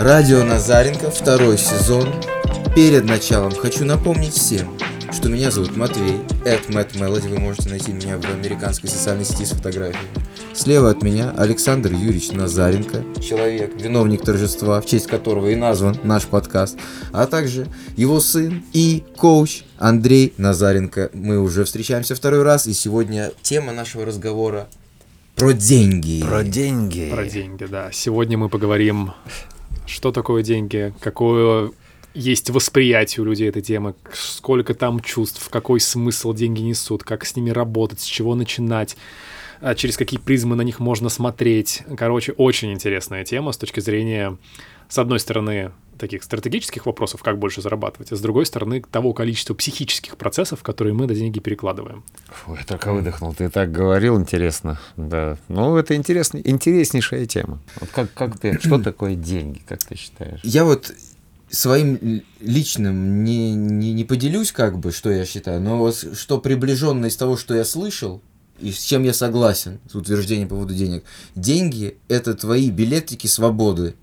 Радио Назаренко, второй сезон. Перед началом хочу напомнить всем, что меня зовут Матвей, at Matt Melody, вы можете найти меня в американской социальной сети с фотографией. Слева от меня Александр Юрьевич Назаренко, человек, виновник торжества, в честь которого и назван наш подкаст, а также его сын и коуч Андрей Назаренко. Мы уже встречаемся второй раз, и сегодня тема нашего разговора про деньги. Про деньги. Про деньги, да. Сегодня мы поговорим, что такое деньги, какое есть восприятие у людей этой темы, сколько там чувств, какой смысл деньги несут, как с ними работать, с чего начинать, а через какие призмы на них можно смотреть. Короче, очень интересная тема с точки зрения, с одной стороны, таких стратегических вопросов, как больше зарабатывать, а с другой стороны, того количества психических процессов, которые мы на деньги перекладываем. Фу, я только выдохнул. Ты так говорил, интересно. Да. Ну, это интересный, интереснейшая тема. Вот как, как ты, что такое деньги, как ты считаешь? Я вот своим личным не, не, не поделюсь, как бы, что я считаю, но вот что приближенно из того, что я слышал, и с чем я согласен с утверждением по поводу денег. Деньги – это твои билетики свободы.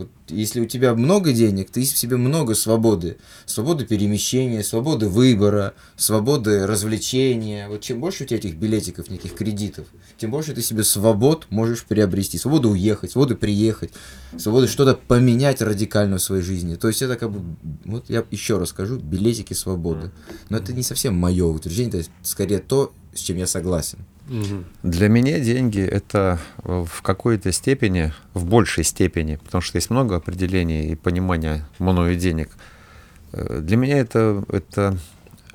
Вот если у тебя много денег, ты в себе много свободы. Свободы перемещения, свободы выбора, свободы развлечения. Вот чем больше у тебя этих билетиков, неких кредитов, тем больше ты себе свобод можешь приобрести. Свободу уехать, свободу приехать, свободу что-то поменять радикально в своей жизни. То есть это как бы, вот я еще раз скажу, билетики свободы. Но это не совсем мое утверждение, это скорее то, с чем я согласен. Для меня деньги это в какой-то степени, в большей степени, потому что есть много определений и понимания мною денег. Э, для меня это, это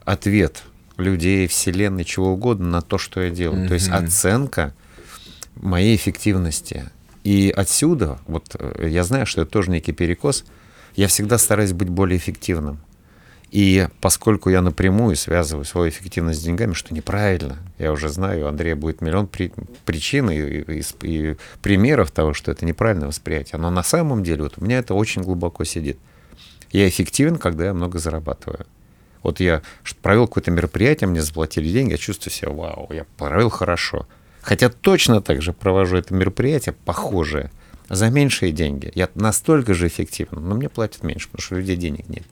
ответ людей, вселенной, чего угодно на то, что я делаю. Mm-hmm. То есть оценка моей эффективности. И отсюда, вот э, я знаю, что это тоже некий перекос, я всегда стараюсь быть более эффективным. И поскольку я напрямую связываю свою эффективность с деньгами, что неправильно, я уже знаю, у Андрея будет миллион при, причин и, и, и примеров того, что это неправильное восприятие. Но на самом деле вот у меня это очень глубоко сидит. Я эффективен, когда я много зарабатываю. Вот я провел какое-то мероприятие, мне заплатили деньги, я чувствую себя, вау, я провел хорошо. Хотя точно так же провожу это мероприятие, похожее, за меньшие деньги. Я настолько же эффективен, но мне платят меньше, потому что у людей денег нет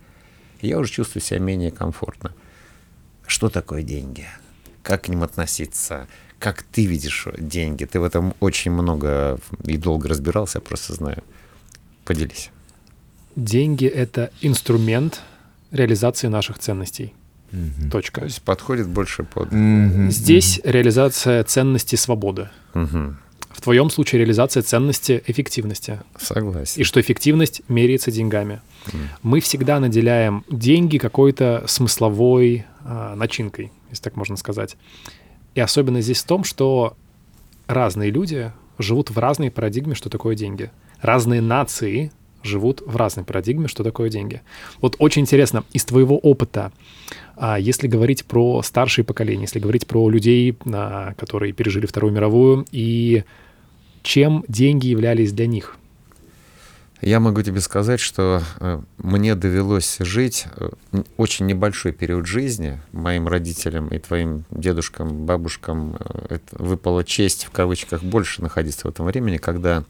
я уже чувствую себя менее комфортно. Что такое деньги? Как к ним относиться? Как ты видишь деньги? Ты в этом очень много и долго разбирался, я просто знаю. Поделись. Деньги — это инструмент реализации наших ценностей. Угу. Точка. То есть подходит больше под... Угу. Здесь угу. реализация ценности свободы. Угу. В твоем случае реализация ценности эффективности. Согласен. И что эффективность меряется деньгами. Mm. Мы всегда наделяем деньги какой-то смысловой э, начинкой, если так можно сказать. И особенно здесь в том, что разные люди живут в разной парадигме, что такое деньги. Разные нации живут в разной парадигме, что такое деньги. Вот очень интересно, из твоего опыта, а если говорить про старшие поколения, если говорить про людей, а, которые пережили Вторую мировую, и чем деньги являлись для них? Я могу тебе сказать, что э, мне довелось жить э, очень небольшой период жизни. Моим родителям и твоим дедушкам, бабушкам э, выпала честь в кавычках больше находиться в этом времени, когда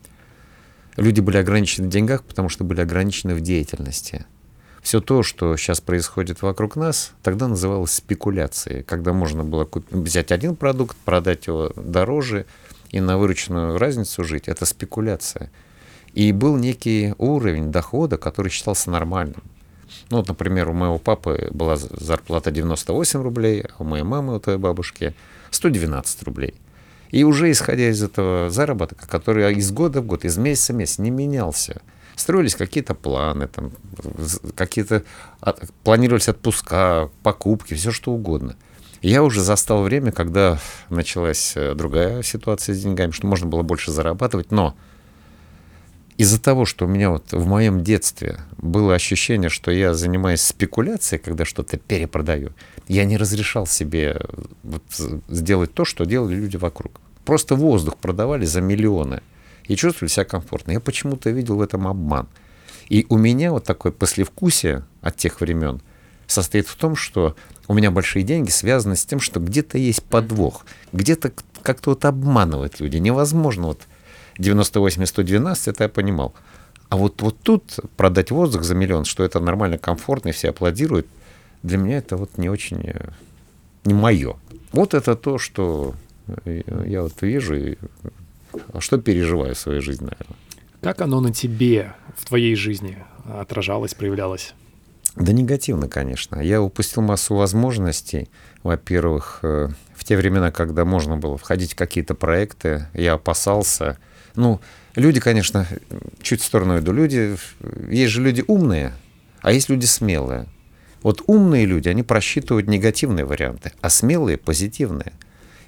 люди были ограничены в деньгах, потому что были ограничены в деятельности. Все то, что сейчас происходит вокруг нас, тогда называлось спекуляцией, когда можно было купить, взять один продукт, продать его дороже и на вырученную разницу жить. Это спекуляция. И был некий уровень дохода, который считался нормальным. Ну, вот, например, у моего папы была зарплата 98 рублей, а у моей мамы, у твоей бабушки 112 рублей. И уже исходя из этого заработка, который из года в год, из месяца в месяц не менялся, строились какие-то планы, там, какие-то планировались отпуска, покупки, все что угодно. Я уже застал время, когда началась э, другая ситуация с деньгами, что можно было больше зарабатывать, но из-за того, что у меня вот в моем детстве было ощущение, что я занимаюсь спекуляцией, когда что-то перепродаю, я не разрешал себе вот сделать то, что делали люди вокруг. Просто воздух продавали за миллионы и чувствовали себя комфортно. Я почему-то видел в этом обман. И у меня вот такое послевкусие от тех времен состоит в том, что у меня большие деньги связаны с тем, что где-то есть подвох, где-то как-то вот обманывать люди. Невозможно вот 98 и 112, это я понимал. А вот, вот тут продать воздух за миллион, что это нормально, комфортно, и все аплодируют, для меня это вот не очень, э, не мое. Вот это то, что э, я вот вижу, и что переживаю в своей жизни, наверное. Как оно на тебе в твоей жизни отражалось, проявлялось? Да негативно, конечно. Я упустил массу возможностей. Во-первых, э, в те времена, когда можно было входить в какие-то проекты, я опасался. Ну, люди, конечно, чуть в сторону иду. Люди, есть же люди умные, а есть люди смелые. Вот умные люди, они просчитывают негативные варианты, а смелые — позитивные.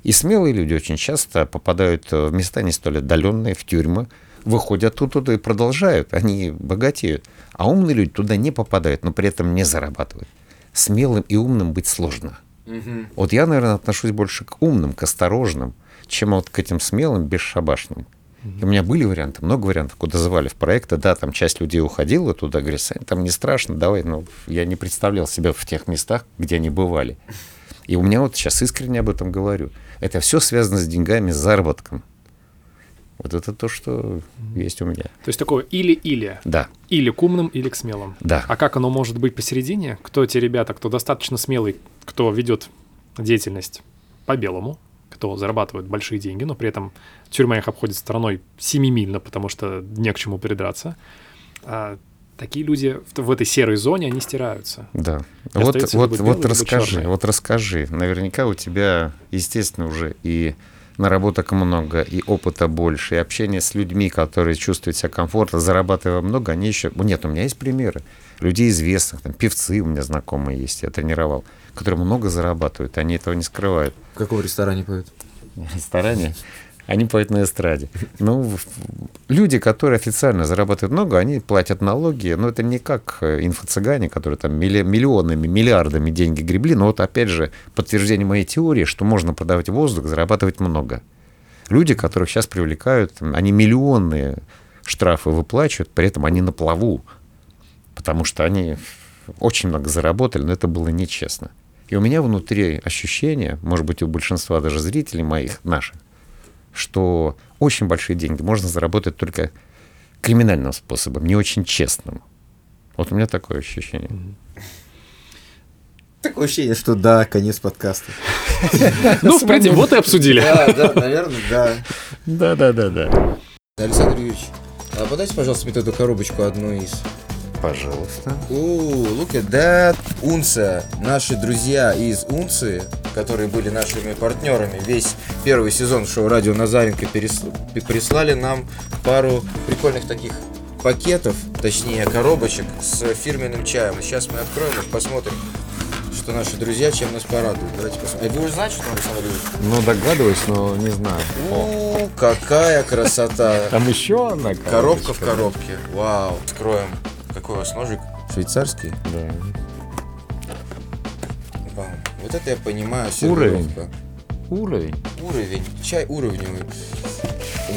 И смелые люди очень часто попадают в места не столь отдаленные, в тюрьмы, выходят оттуда и продолжают, они богатеют. А умные люди туда не попадают, но при этом не зарабатывают. Смелым и умным быть сложно. Мгм. Вот я, наверное, отношусь больше к умным, к осторожным, чем вот к этим смелым, бесшабашным. И у меня были варианты, много вариантов, куда звали в проекты. Да, там часть людей уходила туда, говорит, «Сань, там не страшно, давай. Но я не представлял себя в тех местах, где они бывали. И у меня вот сейчас искренне об этом говорю. Это все связано с деньгами, с заработком. Вот это то, что есть у меня. То есть такое или-или. Да, Или к умным, или к смелым. да. А как оно может быть посередине? Кто те ребята, кто достаточно смелый, кто ведет деятельность по-белому, кто зарабатывает большие деньги, но при этом тюрьма их обходит стороной семимильно, потому что не к чему придраться. А такие люди в, в этой серой зоне, они стираются. Да. И Вот, вот, вот белый, либо расскажи, черный. вот расскажи. Наверняка у тебя, естественно, уже и наработок много, и опыта больше, и общение с людьми, которые чувствуют себя комфортно, зарабатывая много, они еще... Нет, у меня есть примеры. Людей известных, там, певцы у меня знакомые есть, я тренировал, которые много зарабатывают, они этого не скрывают. В каком ресторане поют? В ресторане они поют на эстраде. Ну, люди, которые официально зарабатывают много, они платят налоги, но это не как э, инфо-цыгане, которые там милли- миллионами, миллиардами деньги гребли. Но вот опять же подтверждение моей теории, что можно продавать воздух, зарабатывать много. Люди, которых сейчас привлекают, они миллионные штрафы выплачивают, при этом они на плаву, потому что они очень много заработали, но это было нечестно. И у меня внутри ощущение, может быть, у большинства даже зрителей моих, наших, что очень большие деньги можно заработать только криминальным способом, не очень честным. Вот у меня такое ощущение. Такое ощущение, что да, конец подкаста. Ну, в принципе, вот и обсудили. Да, да, наверное, да. Да, да, да, да. Александр Юрьевич, а подайте, пожалуйста, мне эту коробочку одну из. Пожалуйста. Ooh, look at that. Унция. Наши друзья из Унции, которые были нашими партнерами весь первый сезон шоу «Радио Назаренко» перес- п- прислали нам пару прикольных таких пакетов, точнее коробочек с фирменным чаем. И сейчас мы откроем их, посмотрим, что наши друзья чем нас порадуют. Давайте посмотрим. А вы уже знаете, что Александр Юрьевич? Ну, догадываюсь, но не знаю. О, какая красота. Там еще одна Коробка в коробке. Вау. Откроем. Какой у вас ножик? Швейцарский? Да. Вау. Вот это я понимаю. Уровень. сервировка. Уровень. Уровень. Чай уровневый.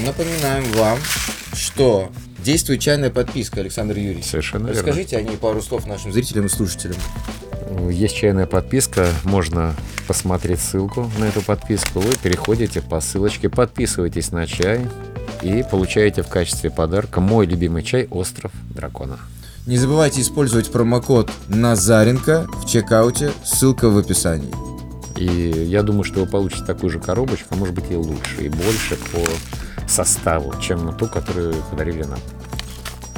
Напоминаем вам, что действует чайная подписка, Александр Юрьевич. Совершенно верно. Расскажите о ней пару слов нашим зрителям и слушателям. Есть чайная подписка, можно посмотреть ссылку на эту подписку. Вы переходите по ссылочке, подписываетесь на чай и получаете в качестве подарка мой любимый чай «Остров дракона». Не забывайте использовать промокод Назаренко в чекауте, ссылка в описании. И я думаю, что вы получите такую же коробочку, а может быть и лучше, и больше по составу, чем ту, которую подарили нам.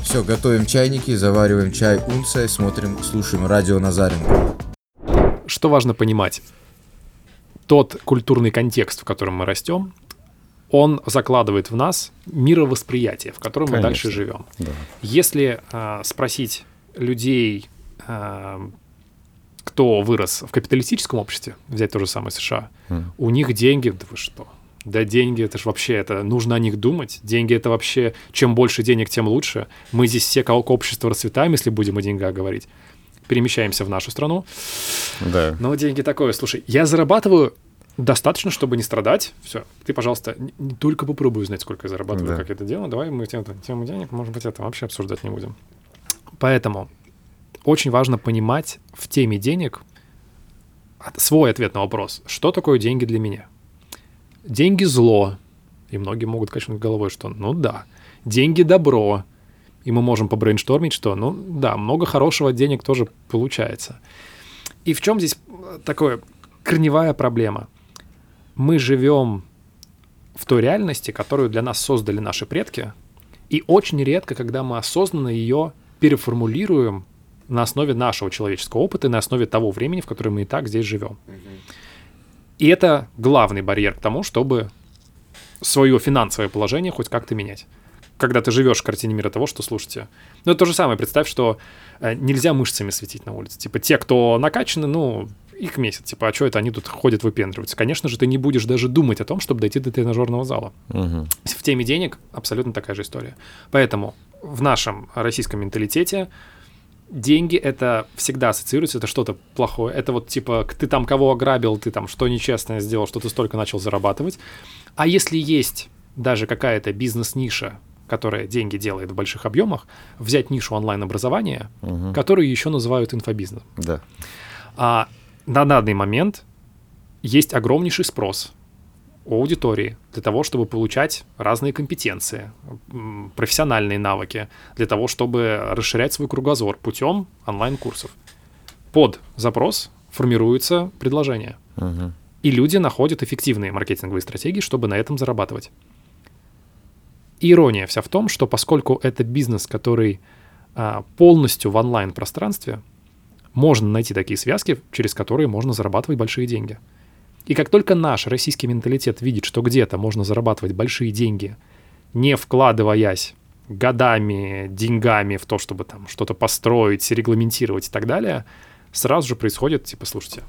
Все, готовим чайники, завариваем чай унция, смотрим, слушаем радио Назаренко. Что важно понимать? Тот культурный контекст, в котором мы растем, он закладывает в нас мировосприятие, в котором мы Конечно. дальше живем. Да. Если а, спросить людей, а, кто вырос в капиталистическом обществе, взять то же самое США, М. у них деньги, да вы что? Да деньги, это же вообще, это нужно о них думать. Деньги это вообще, чем больше денег, тем лучше. Мы здесь все как общество расцветаем, если будем о деньгах говорить. Перемещаемся в нашу страну. Да. Но деньги такое, слушай, я зарабатываю достаточно, чтобы не страдать. Все, ты, пожалуйста, не, только попробуй узнать, сколько я зарабатываю, Да. как я это делаю. Давай мы тему, тему денег, может быть, это вообще обсуждать не будем. Поэтому очень важно понимать в теме денег свой ответ на вопрос, что такое деньги для меня. Деньги зло. И многие могут качнуть головой, что ну да. Деньги добро. и мы можем побрейнштормить, что, ну да, много хорошего денег тоже получается. И в чем здесь такое корневая проблема? Мы живем в той реальности, которую для нас создали наши предки, и очень редко, когда мы осознанно ее переформулируем на основе нашего человеческого опыта и на основе того времени, в котором мы и так здесь живем. И это главный барьер к тому, чтобы свое финансовое положение хоть как-то менять. Когда ты живешь в картине мира того, что слушайте. Ну, это то же самое. Представь, что э, нельзя мышцами светить на улице. Типа те, кто накачаны, ну, их месяц. Типа, а что это они тут ходят выпендриваются? Конечно же, ты не будешь даже думать о том, чтобы дойти до тренажерного зала. Мгм. В теме денег абсолютно такая же история. Поэтому в нашем российском менталитете деньги это всегда ассоциируется, это что-то плохое. Это вот типа ты там кого ограбил, ты там что нечестное сделал, что ты столько начал зарабатывать. А если есть даже какая-то бизнес-ниша, которая деньги делает в больших объемах, взять нишу онлайн-образования, Мгм. которую еще называют инфобизнесом. Да. А на данный момент есть огромнейший спрос у аудитории для того, чтобы получать разные компетенции, профессиональные навыки, для того, чтобы расширять свой кругозор путем онлайн-курсов. Под запрос формируется предложение. Мгм. И люди находят эффективные маркетинговые стратегии, чтобы на этом зарабатывать. Ирония вся в том, что поскольку это бизнес, который а, полностью в онлайн-пространстве, можно найти такие связки, через которые можно зарабатывать большие деньги. И как только наш российский менталитет видит, что где-то можно зарабатывать большие деньги, не вкладываясь годами, деньгами в то, чтобы там что-то построить, регламентировать и так далее, сразу же происходит, типа, слушайте,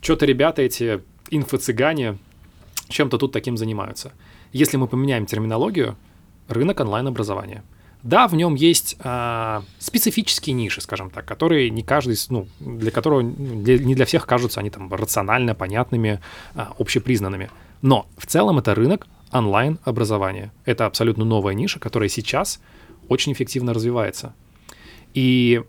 что-то ребята эти инфо-цыгане чем-то тут таким занимаются. Если мы поменяем терминологию, рынок онлайн-образования. Да, в нем есть а, специфические ниши, скажем так, которые не каждый, ну, для которого ну, для- не для всех кажутся они там рационально понятными, а, общепризнанными. Но в целом это рынок онлайн-образования. Это абсолютно новая ниша, которая сейчас очень эффективно развивается. И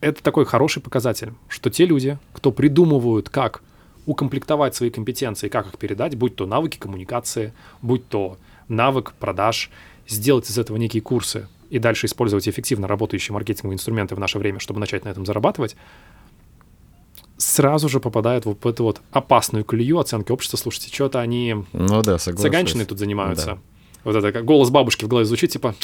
это такой хороший показатель, что те люди, кто придумывают, как укомплектовать свои компетенции, как их передать, будь то навыки коммуникации, будь то навык продаж, сделать из этого некие курсы и дальше использовать эффективно работающие маркетинговые инструменты в наше время, чтобы начать на этом зарабатывать, сразу же попадают вот в эту вот опасную колею оценки общества. Слушайте, что-то они Ну да, согласен. цыганщиной тут занимаются. Да. Вот это как голос бабушки в голове звучит, типа,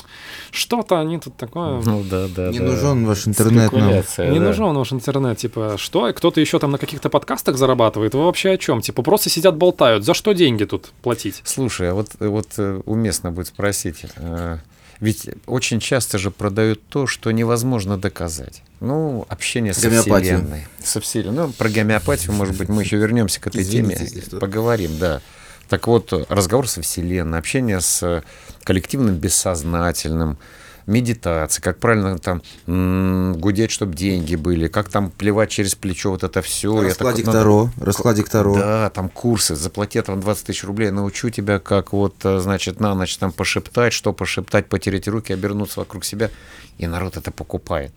что-то они тут такое... Ну да, да. Не да. нужен ваш интернет нам. Спекуляция, Не да. нужен ваш интернет, типа, что? Кто-то еще там на каких-то подкастах зарабатывает? Вы вообще о чем? Типа, просто сидят, болтают. За что деньги тут платить? Слушай, а вот, вот э, уместно будет спросить, э, ведь очень часто же продают то, что невозможно доказать. Ну, общение со Гомеопатию. Вселенной. Со Вселенной. Ну, про гомеопатию, может быть, мы еще вернемся к этой Извините, теме. Поговорим, да. Так вот, разговор со Вселенной, общение с э, коллективным бессознательным, медитация, как правильно там гудеть, чтобы деньги были, как там плевать через плечо вот это все. Раскладик Таро, раскладик Таро. Да, там курсы, заплати там 20 тысяч рублей, научу тебя, как вот, э, значит, на ночь там пошептать, что пошептать, потереть руки, обернуться вокруг себя, и народ это покупает.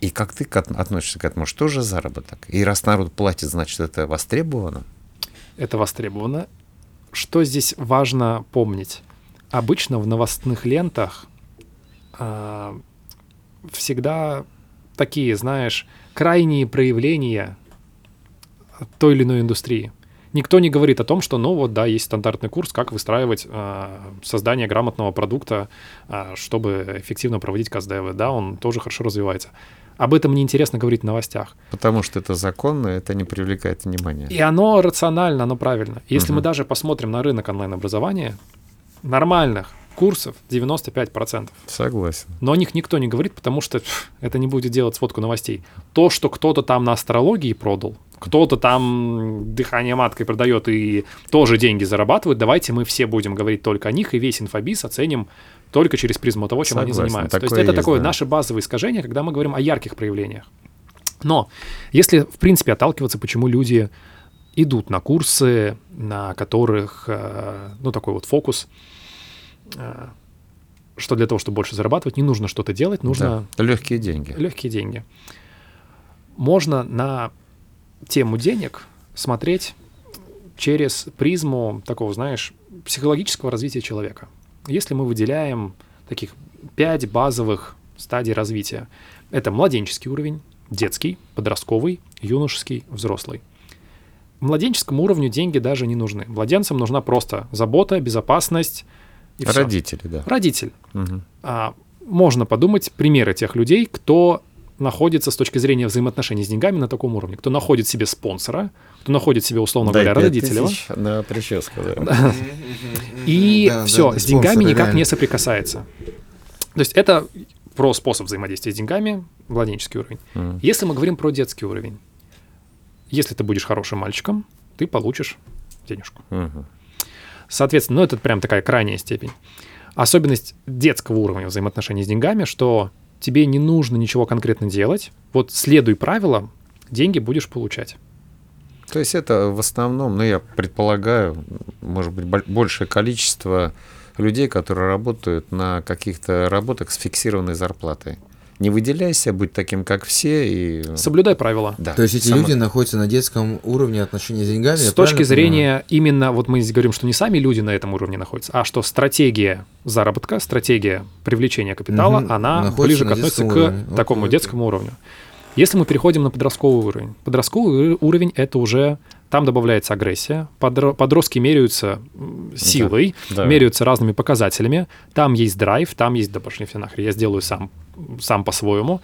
И как ты относишься к этому? Что же заработок? И раз народ платит, значит, это востребовано? Это востребовано. Что здесь важно помнить? Обычно в новостных лентах а, всегда такие, знаешь, крайние проявления той или иной индустрии. Никто не говорит о том, что, ну вот, да, есть стандартный курс, как выстраивать а, создание грамотного продукта, а, чтобы эффективно проводить каздевы. Да, он тоже хорошо развивается. Об этом неинтересно говорить в новостях. Потому что это законно, это не привлекает внимания. И оно рационально, оно правильно. Если мы Мгм. даже посмотрим на рынок онлайн-образования, нормальных курсов 95%. Согласен. Но о них никто не говорит, потому что пф, это не будет делать сводку новостей. То, что кто-то там на астрологии продал, кто-то там дыхание маткой продает и тоже деньги зарабатывает, давайте мы все будем говорить только о них, и весь инфобиз оценим только через призму того, чем они Согласен, занимаются. То есть это есть, такое да. наше базовое искажение, когда мы говорим о ярких проявлениях. Но если, в принципе, отталкиваться, почему люди идут на курсы, на которых, э, ну, такой вот фокус, э, что для того, чтобы больше зарабатывать, не нужно что-то делать, нужно Да. Легкие деньги. легкие деньги. Можно на тему денег смотреть через призму такого, знаешь, психологического развития человека. Если мы выделяем таких пять базовых стадий развития. Это младенческий уровень, детский, подростковый, юношеский, взрослый. Младенческому уровню деньги даже не нужны. Младенцам нужна просто забота, безопасность. И. Родители, да. Родитель. Мгм. А, можно подумать примеры тех людей, кто находится с точки зрения взаимоотношений с деньгами на таком уровне, кто находит себе спонсора, кто находит себе, условно Дай говоря, родителя, тысяч на прическу, да. и Да, все, да, с деньгами спонсоры, никак реально. не соприкасается. То есть это про способ взаимодействия с деньгами, младенческий уровень. Мгм. Если мы говорим про детский уровень, если ты будешь хорошим мальчиком, ты получишь денежку. Мгм. Соответственно, ну это прям такая крайняя степень. Особенность детского уровня взаимоотношений с деньгами, что тебе не нужно ничего конкретно делать. Вот следуй правилам, деньги будешь получать. То есть это в основном, ну я предполагаю, может быть, боль- большее количество людей, которые работают на каких-то работах с фиксированной зарплатой. Не выделяйся, будь таким, как все, и... Соблюдай правила. Да, То есть эти само- люди находятся на детском уровне отношений с деньгами. С точки зрения именно, вот мы здесь говорим, что не сами люди на этом уровне находятся, а что стратегия заработка, стратегия привлечения капитала, Мгм. она Находится ближе к относится к уровне. Такому окей. детскому уровню. Если мы переходим на подростковый уровень, подростковый уровень это уже там добавляется агрессия, подро- подростки меряются силой, да. меряются разными показателями, там есть драйв, там есть да пошли все нахрен, я сделаю сам, сам по-своему.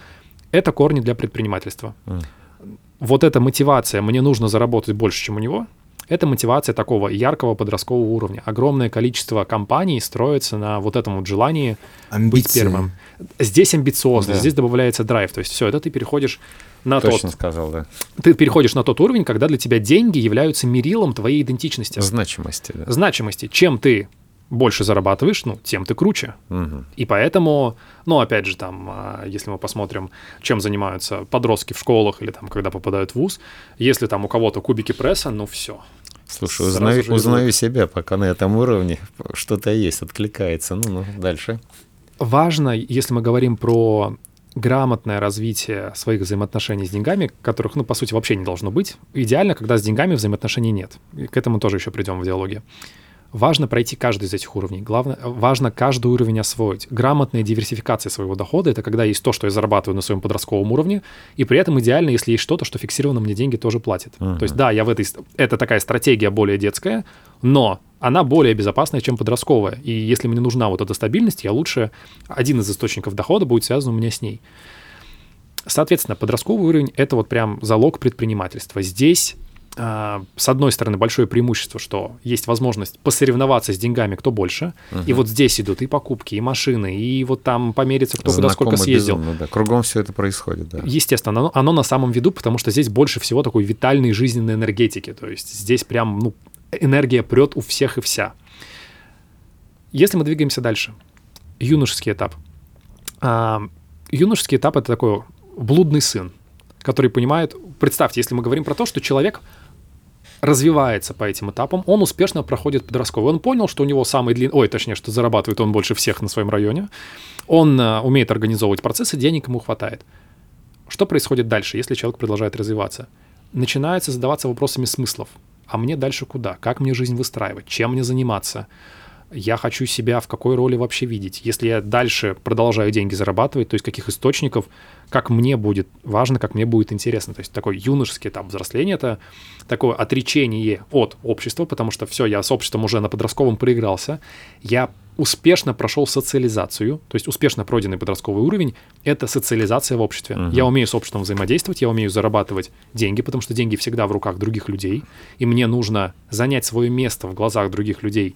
Это корни для предпринимательства М. вот эта мотивация, мне нужно заработать больше, чем у него, это мотивация такого яркого подросткового уровня. Огромное количество компаний строится на вот этом вот желании быть Амбиции. первым. Здесь амбициозно, Да. здесь добавляется драйв. То есть все, это ты переходишь на Точно тот, сказал, да. ты переходишь на тот уровень, когда для тебя деньги являются мерилом твоей идентичности, Значимости, да. значимости. Чем ты больше зарабатываешь, ну, тем ты круче. Мгм. И поэтому, ну, опять же, там, а, если мы посмотрим, чем занимаются подростки в школах или там, когда попадают в ВУЗ, если там у кого-то кубики пресса, ну, все. Слушай, узнаю, узнаю себя, пока на этом уровне что-то есть, откликается. Ну-ну, дальше. Важно, если мы говорим про грамотное развитие своих взаимоотношений с деньгами, которых, ну, по сути, вообще не должно быть. Идеально, когда с деньгами взаимоотношений нет. И к этому тоже еще придем в диалоге. Важно пройти каждый из этих уровней. Главное, важно каждый уровень освоить. Грамотная диверсификация своего дохода — это когда есть то, что я зарабатываю на своем подростковом уровне, и при этом идеально, если есть что-то, что фиксированно мне деньги тоже платит. Мгм. То есть да, я в этой... Это такая стратегия более детская, но она более безопасная, чем подростковая. И если мне нужна вот эта стабильность, я лучше... Один из источников дохода будет связан у меня с ней. Соответственно, подростковый уровень — это вот прям залог предпринимательства. Здесь, с одной стороны, большое преимущество, что есть возможность посоревноваться с деньгами, кто больше. И вот здесь идут и покупки, и машины, и вот там помериться, кто куда сколько Знакомо съездил. безумно, да. Кругом все это происходит, да. Естественно, оно, оно на самом виду, потому что здесь больше всего такой витальной жизненной энергетики. То есть здесь прям, ну, энергия прет у всех и вся. Если мы двигаемся дальше, юношеский этап. А, юношеский этап — это такой блудный сын, который понимает... Представьте, если мы говорим про то, что человек развивается по этим этапам, он успешно проходит подростковый. Он понял, что у него самый длинный... Ой, точнее, что зарабатывает он больше всех на своем районе. Он а, умеет организовывать процессы, денег ему хватает. Что происходит дальше, если человек продолжает развиваться? Начинается задаваться вопросами смыслов. А мне дальше куда? Как мне жизнь выстраивать? Чем мне заниматься? Я хочу себя в какой роли вообще видеть? Если я дальше продолжаю деньги зарабатывать, то есть каких источников, как мне будет важно, как мне будет интересно. То есть такой юношеский этап взросления — это такое отречение от общества, потому что все, я с обществом уже на подростковом проигрался. Я успешно прошел социализацию, то есть успешно пройденный подростковый уровень — это социализация в обществе. Мгм. Я умею с обществом взаимодействовать, я умею зарабатывать деньги, потому что деньги всегда в руках других людей, и мне нужно занять свое место в глазах других людей,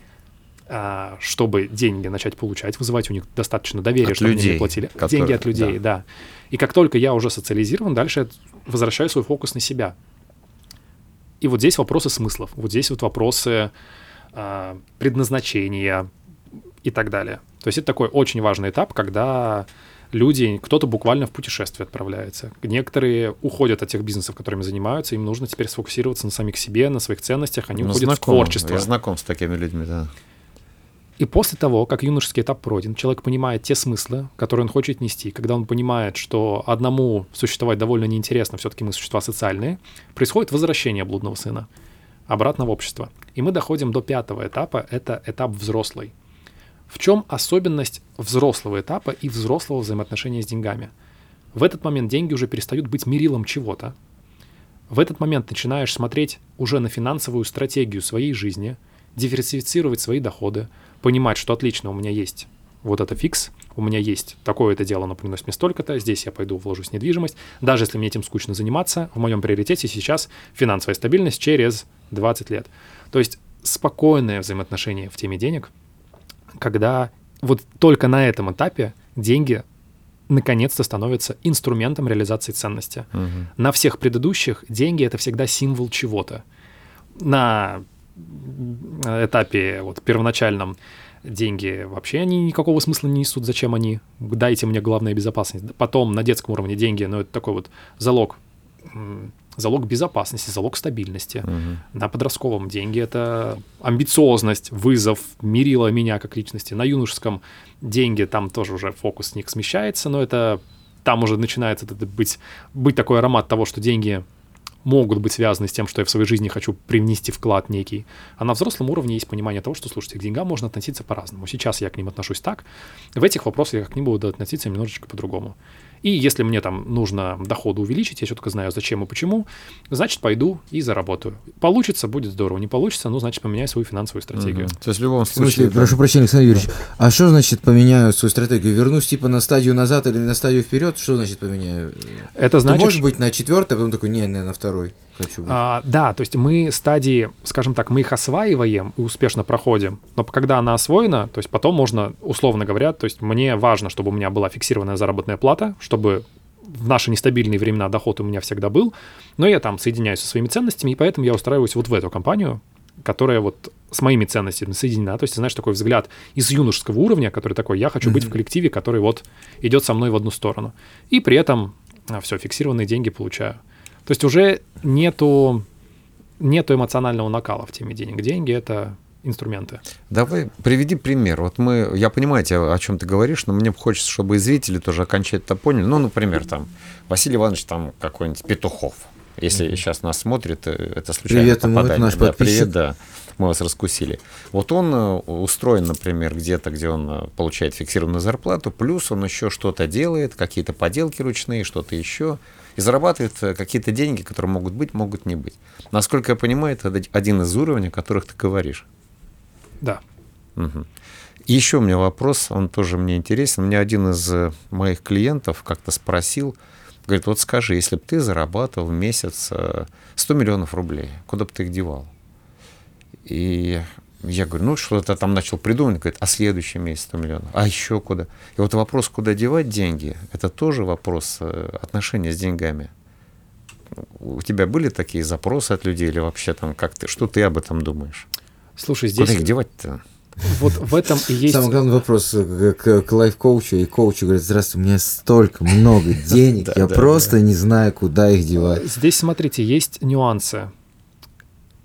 чтобы деньги начать получать, вызывать у них достаточно доверия, От чтобы мне людей, не платили. которые- деньги от людей, да. И как только я уже социализирован, дальше я возвращаю свой фокус на себя. И вот здесь вопросы смыслов, вот здесь вот вопросы а, предназначения и так далее. То есть это такой очень важный этап, когда люди, кто-то буквально в путешествие отправляется. Некоторые уходят от тех бизнесов, которыми занимаются, им нужно теперь сфокусироваться на самих себе, на своих ценностях, они Ну, уходят в знаком, творчество. Я знаком с такими людьми, да. И после того, как юношеский этап пройден, человек понимает те смыслы, которые он хочет нести, когда он понимает, что одному существовать довольно неинтересно, все-таки мы существа социальные, происходит возвращение блудного сына обратно в общество. И мы доходим до пятого этапа, это этап взрослый. В чем особенность взрослого этапа и взрослого взаимоотношения с деньгами? В этот момент деньги уже перестают быть мерилом чего-то. В этот момент начинаешь смотреть уже на финансовую стратегию своей жизни, диверсифицировать свои доходы, понимать, что отлично, у меня есть вот это фикс, у меня есть такое-то дело, оно приносит мне столько-то, здесь я пойду вложусь в недвижимость. Даже если мне этим скучно заниматься, в моем приоритете сейчас финансовая стабильность через 20 лет. То есть спокойное взаимоотношение в теме денег, когда вот только на этом этапе деньги наконец-то становятся инструментом реализации ценности. Мгм. На всех предыдущих деньги это всегда символ чего-то. На этапе вот первоначальном деньги вообще они никакого смысла не несут, зачем они, дайте мне главная безопасность. Потом на детском уровне деньги, ну это такой вот залог, залог безопасности, залог стабильности. Мгм. На подростковом деньги это амбициозность, вызов, мерила меня как личности. На юношеском деньги там тоже уже фокус с них смещается, но это там уже начинает это быть, быть такой аромат того, что деньги могут быть связаны с тем, что я в своей жизни хочу привнести вклад некий. А на взрослом уровне есть понимание того, что, слушайте, к деньгам можно относиться по-разному. Сейчас я к ним отношусь так, в этих вопросах я к ним буду относиться немножечко по-другому. И если мне там нужно доходы увеличить, я четко знаю, зачем и почему, значит, пойду и заработаю. Получится, будет здорово. Не получится, ну, значит, поменяю свою финансовую стратегию. Мгм. То есть в любом В смысле, случае... да. прошу прощения, Александр Юрьевич, а что значит поменяю свою стратегию? Вернусь типа на стадию назад или на стадию вперед? Что значит поменяю? Это Ты значит, можешь быть на четвертой, а потом такой, не, не, на второй хочу. А, да, то есть мы стадии, скажем так, мы их осваиваем и успешно проходим, но когда она освоена, то есть потом можно, условно говоря, то есть мне важно, чтобы у меня была фиксированная заработная плата, чтобы в наши нестабильные времена доход у меня всегда был, но я там соединяюсь со своими ценностями, и поэтому я устраиваюсь вот в эту компанию, которая вот с моими ценностями соединена. То есть, знаешь, такой взгляд из юношеского уровня, который такой, я хочу быть в коллективе, который вот идет со мной в одну сторону. И при этом все, фиксированные деньги получаю. То есть уже нету, нету эмоционального накала в теме денег. Деньги — это инструменты. Давай приведи пример. Вот мы, я понимаю, тебя, о чем ты говоришь, но мне хочется, чтобы и зрители тоже окончательно поняли. Ну, например, там Василий Иванович там какой-нибудь Петухов. Если сейчас нас смотрит, э, это случайно Привет ему, это попадание. наш да, подписчик. привет, да. Мы вас раскусили. Вот он э, устроен, например, где-то, где он э, получает фиксированную зарплату, плюс он еще что-то делает, какие-то поделки ручные, что-то еще, и зарабатывает э, какие-то деньги, которые могут быть, могут не быть. Насколько я понимаю, это один из уровней, о которых ты говоришь. Да. Мгм. Еще у меня вопрос, он тоже мне интересен. Мне один из э, моих клиентов как-то спросил, говорит, вот скажи, если бы ты зарабатывал в месяц э, 100 миллионов рублей, куда бы ты их девал? И я говорю, ну что-то там начал придумывать, говорит, а следующий месяц 100 миллионов, а еще куда? И вот вопрос, куда девать деньги, это тоже вопрос э, отношения с деньгами. У тебя были такие запросы от людей или вообще там как ты, что ты об этом думаешь? Слушай, здесь Куда их девать-то? вот в этом и есть... Самый главный вопрос э, к, к лайф-коучу и коучу говорит, здравствуй, у меня столько много денег, я просто не знаю, куда их девать. Здесь, смотрите, есть нюансы.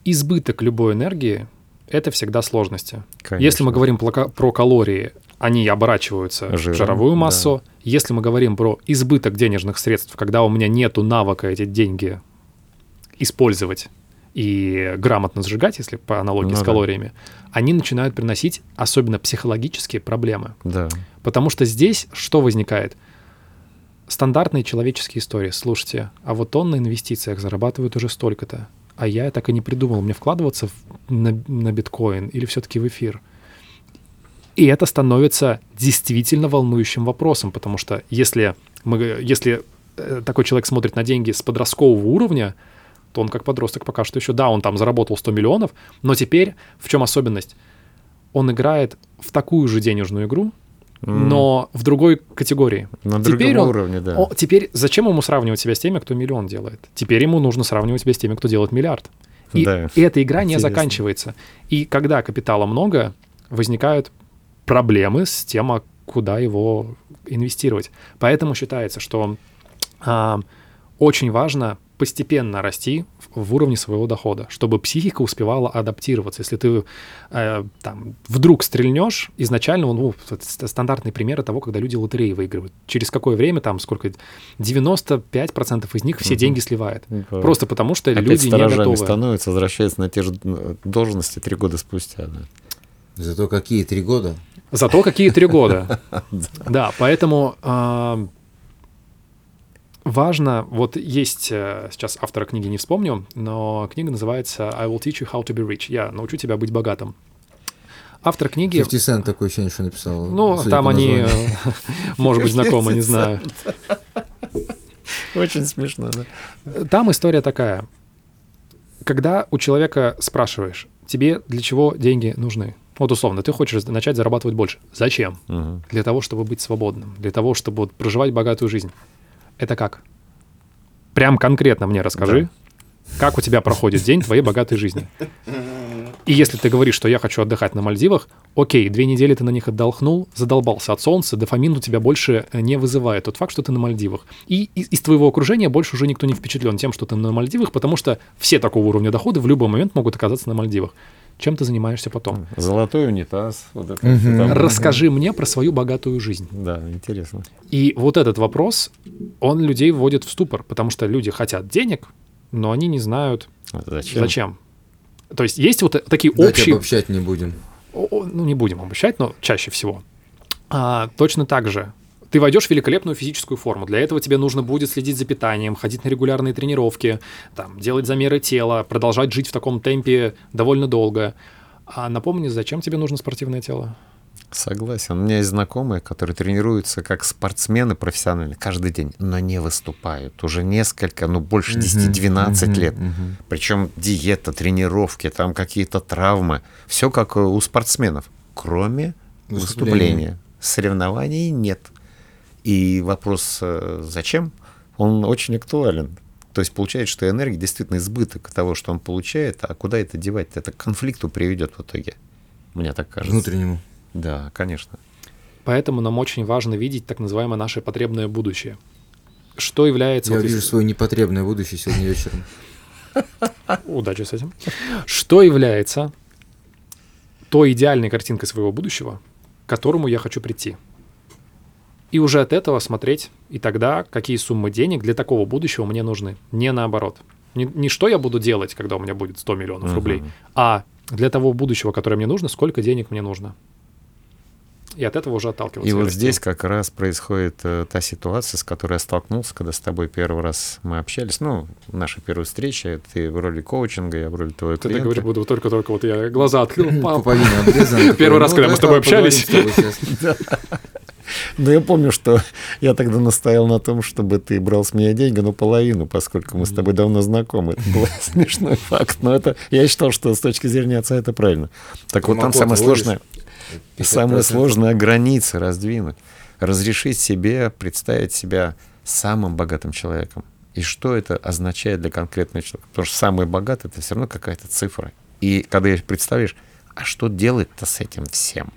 Избыток любой энергии — это всегда сложности. Конечно. Если мы говорим про ка- про калории, они оборачиваются Жиром, в жировую да. массу. Если мы говорим про избыток денежных средств, когда у меня нету навыка эти деньги использовать и грамотно сжигать, если по аналогии Ну с да. калориями, они начинают приносить особенно психологические проблемы. Да. Потому что здесь что возникает? Стандартные человеческие истории. Слушайте, а вот он на инвестициях зарабатывает уже столько-то, а я так и не придумал, мне вкладываться в- на, на биткоин или все-таки в эфир. И это становится действительно волнующим вопросом, потому что если, мы, если э, такой человек смотрит на деньги с подросткового уровня, то он как подросток пока что еще, да, он там заработал 100 миллионов, но теперь в чем особенность? Он играет в такую же денежную игру, но в другой категории. на теперь другом он- уровне, да. О, теперь зачем ему сравнивать себя с теми, кто миллион делает? Теперь ему нужно сравнивать себя с теми, кто делает миллиард. И, Да. и эта игра не Интересно. заканчивается. И когда капитала много, возникают проблемы с тем, а куда его инвестировать. Поэтому считается, что а, очень важно постепенно расти в, уровне своего дохода, чтобы психика успевала адаптироваться. Если ты э, там вдруг стрельнешь, изначально, ну, это ст- стандартный пример того, когда люди лотереи выигрывают. Через какое время, там, сколько, 95% из них все деньги сливает. Да. Просто потому, что Опять люди не готовы. становятся, возвращаются на те же должности три года спустя. Да. Зато какие три года? Зато какие три года. Да, поэтому а, важно, вот есть, э, сейчас автора книги не вспомню, но книга называется «I will teach you how to be rich». Я научу тебя быть богатым. Автор книги... 50 Cent такое ощущение, что написал. Ну, там они, может быть, знакомы, не знаю. Очень смешно, да. Там история такая. Когда у человека спрашиваешь, тебе для чего деньги нужны? Вот условно, ты хочешь начать зарабатывать больше. Зачем? Мгм. Для того, чтобы быть свободным, для того, чтобы вот проживать богатую жизнь. Это как? Прям конкретно мне расскажи, как у тебя проходит день твоей богатой жизни. И если ты говоришь, что я хочу отдыхать на Мальдивах, окей, две недели ты на них отдохнул, задолбался от солнца, дофамин у тебя больше э, не вызывает тот факт, что ты на Мальдивах. И из, из твоего окружения больше уже никто не впечатлен тем, что ты на Мальдивах, потому что все такого уровня дохода в любой момент могут оказаться на Мальдивах. Чем ты занимаешься потом? Золотой унитаз. Вот это всё там. Расскажи мне про свою богатую жизнь. Да, интересно. И вот этот вопрос, он людей вводит в ступор, потому что люди хотят денег, но они не знают, Зачем? зачем. То есть есть вот такие Давайте общие... обобщать не будем. О, Ну, не будем обобщать, но чаще всего. А, точно так же. Ты войдешь в великолепную физическую форму. Для этого тебе нужно будет следить за питанием, ходить на регулярные тренировки, там, делать замеры тела, продолжать жить в таком темпе довольно долго. А напомни, зачем тебе нужно спортивное тело? Согласен. У меня есть знакомые, которые тренируются как спортсмены профессионально каждый день, но не выступают. Уже несколько, ну больше 10-12 Мгм, лет. мгм. Причем диета, тренировки, там какие-то травмы. Все как у спортсменов, кроме Выступления. выступления. Соревнований нет. И вопрос, э, зачем, он очень актуален. То есть получается, что энергия действительно избыток того, что он получает, а куда это девать? Это к конфликту приведет в итоге. Мне так кажется. Внутреннему. Да, конечно. Поэтому нам очень важно видеть так называемое наше потребное будущее. Что является... Я вот вижу если- свое непотребное будущее сегодня вечером. Удачи с этим. Что является той идеальной картинкой своего будущего, к которому я хочу прийти? И уже от этого смотреть, и тогда какие суммы денег для такого будущего мне нужны. Не наоборот. Не, не что я буду делать, когда у меня будет 100 миллионов Мгм. рублей, а для того будущего, которое мне нужно, сколько денег мне нужно. И от этого уже отталкиваться. И вот расти. здесь как раз происходит э, та ситуация, с которой я столкнулся, когда с тобой первый раз мы общались. Ну, наша первая встреча, ты в роли коучинга, я в роли твоего Ты клиента. говоришь, буду только-только вот я глаза открыл, пап, Пуповина обрезана. Первый раз, Ну, когда мы с тобой общались. Но я помню, что я тогда настоял на том, чтобы ты брал с меня деньги, ну, половину, поскольку мы с тобой давно знакомы. Это был смешной факт, но это я считал, что с точки зрения отца это правильно. Так вот там самое сложное, 50%. самое сложное границы раздвинуть. Разрешить себе представить себя самым богатым человеком. И что это означает для конкретного человека? Потому что самый богатый это все равно какая-то цифра. И когда представишь, а что делать-то с этим всем?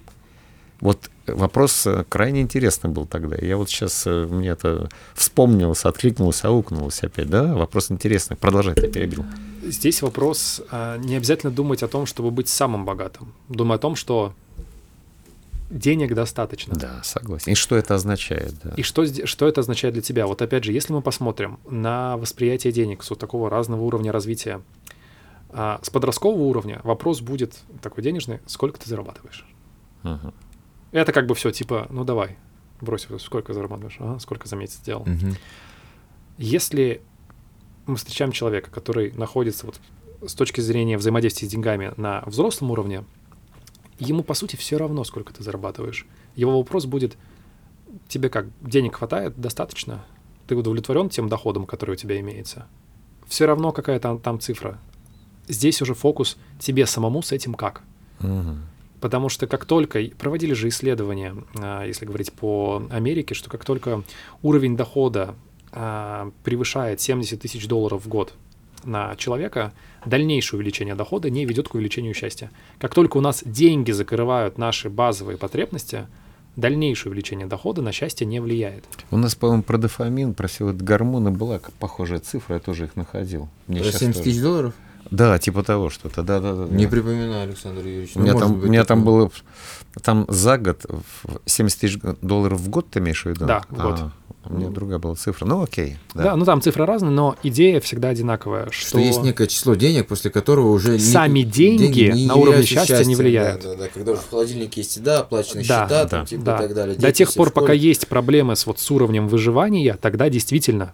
Вот вопрос э, крайне интересный был тогда. Я вот сейчас, э, мне это вспомнилось, откликнулось, аукнулось опять. Да, вопрос интересный. Продолжай, я перебил. Здесь вопрос, а, не обязательно думать о том, чтобы быть самым богатым. Думай о том, что денег достаточно. Да, согласен. И что это означает? Да. И что, что это означает для тебя? Вот опять же, если мы посмотрим на восприятие денег с вот такого разного уровня развития, а, с подросткового уровня вопрос будет такой денежный, сколько ты зарабатываешь? Мгм. Это как бы все типа, ну давай, брось, сколько зарабатываешь, ага, сколько за месяц сделал. Мгм. Если мы встречаем человека, который находится вот с точки зрения взаимодействия с деньгами на взрослом уровне, ему по сути все равно, сколько ты зарабатываешь. Его вопрос будет, тебе как, денег хватает, достаточно? Ты удовлетворен тем доходом, который у тебя имеется? Все равно какая там, там цифра. Здесь уже фокус тебе самому с этим как. Мгм. Потому что как только, проводили же исследования, а, если говорить по Америке, что как только уровень дохода а, превышает 70 тысяч долларов в год на человека, дальнейшее увеличение дохода не ведет к увеличению счастья. Как только у нас деньги закрывают наши базовые потребности, дальнейшее увеличение дохода на счастье не влияет. У нас, по-моему, про дофамин, про все вот гормоны была похожая цифра, я тоже их находил. Мне Про щас 70 тоже- тысяч долларов? Да, типа того что-то, да-да-да. Не припоминаю, Александр Юрьевич. У Ну, меня там, у быть, меня там было, там за год в 70 тысяч долларов в год ты имеешь в виду? Да, в год. А, у меня другая была цифра. Ну окей. Да. ну там цифры разные, но идея всегда одинаковая, что, Что есть некое число денег, после которого уже... Сами деньги не на уровне счастья не счастьем. влияют. Да, да, да, когда уже в холодильнике есть еда, оплаченные Да, счета, да, там, типа, да. и так далее. До дети тех все пор, пока есть проблемы с, вот, с уровнем выживания, тогда действительно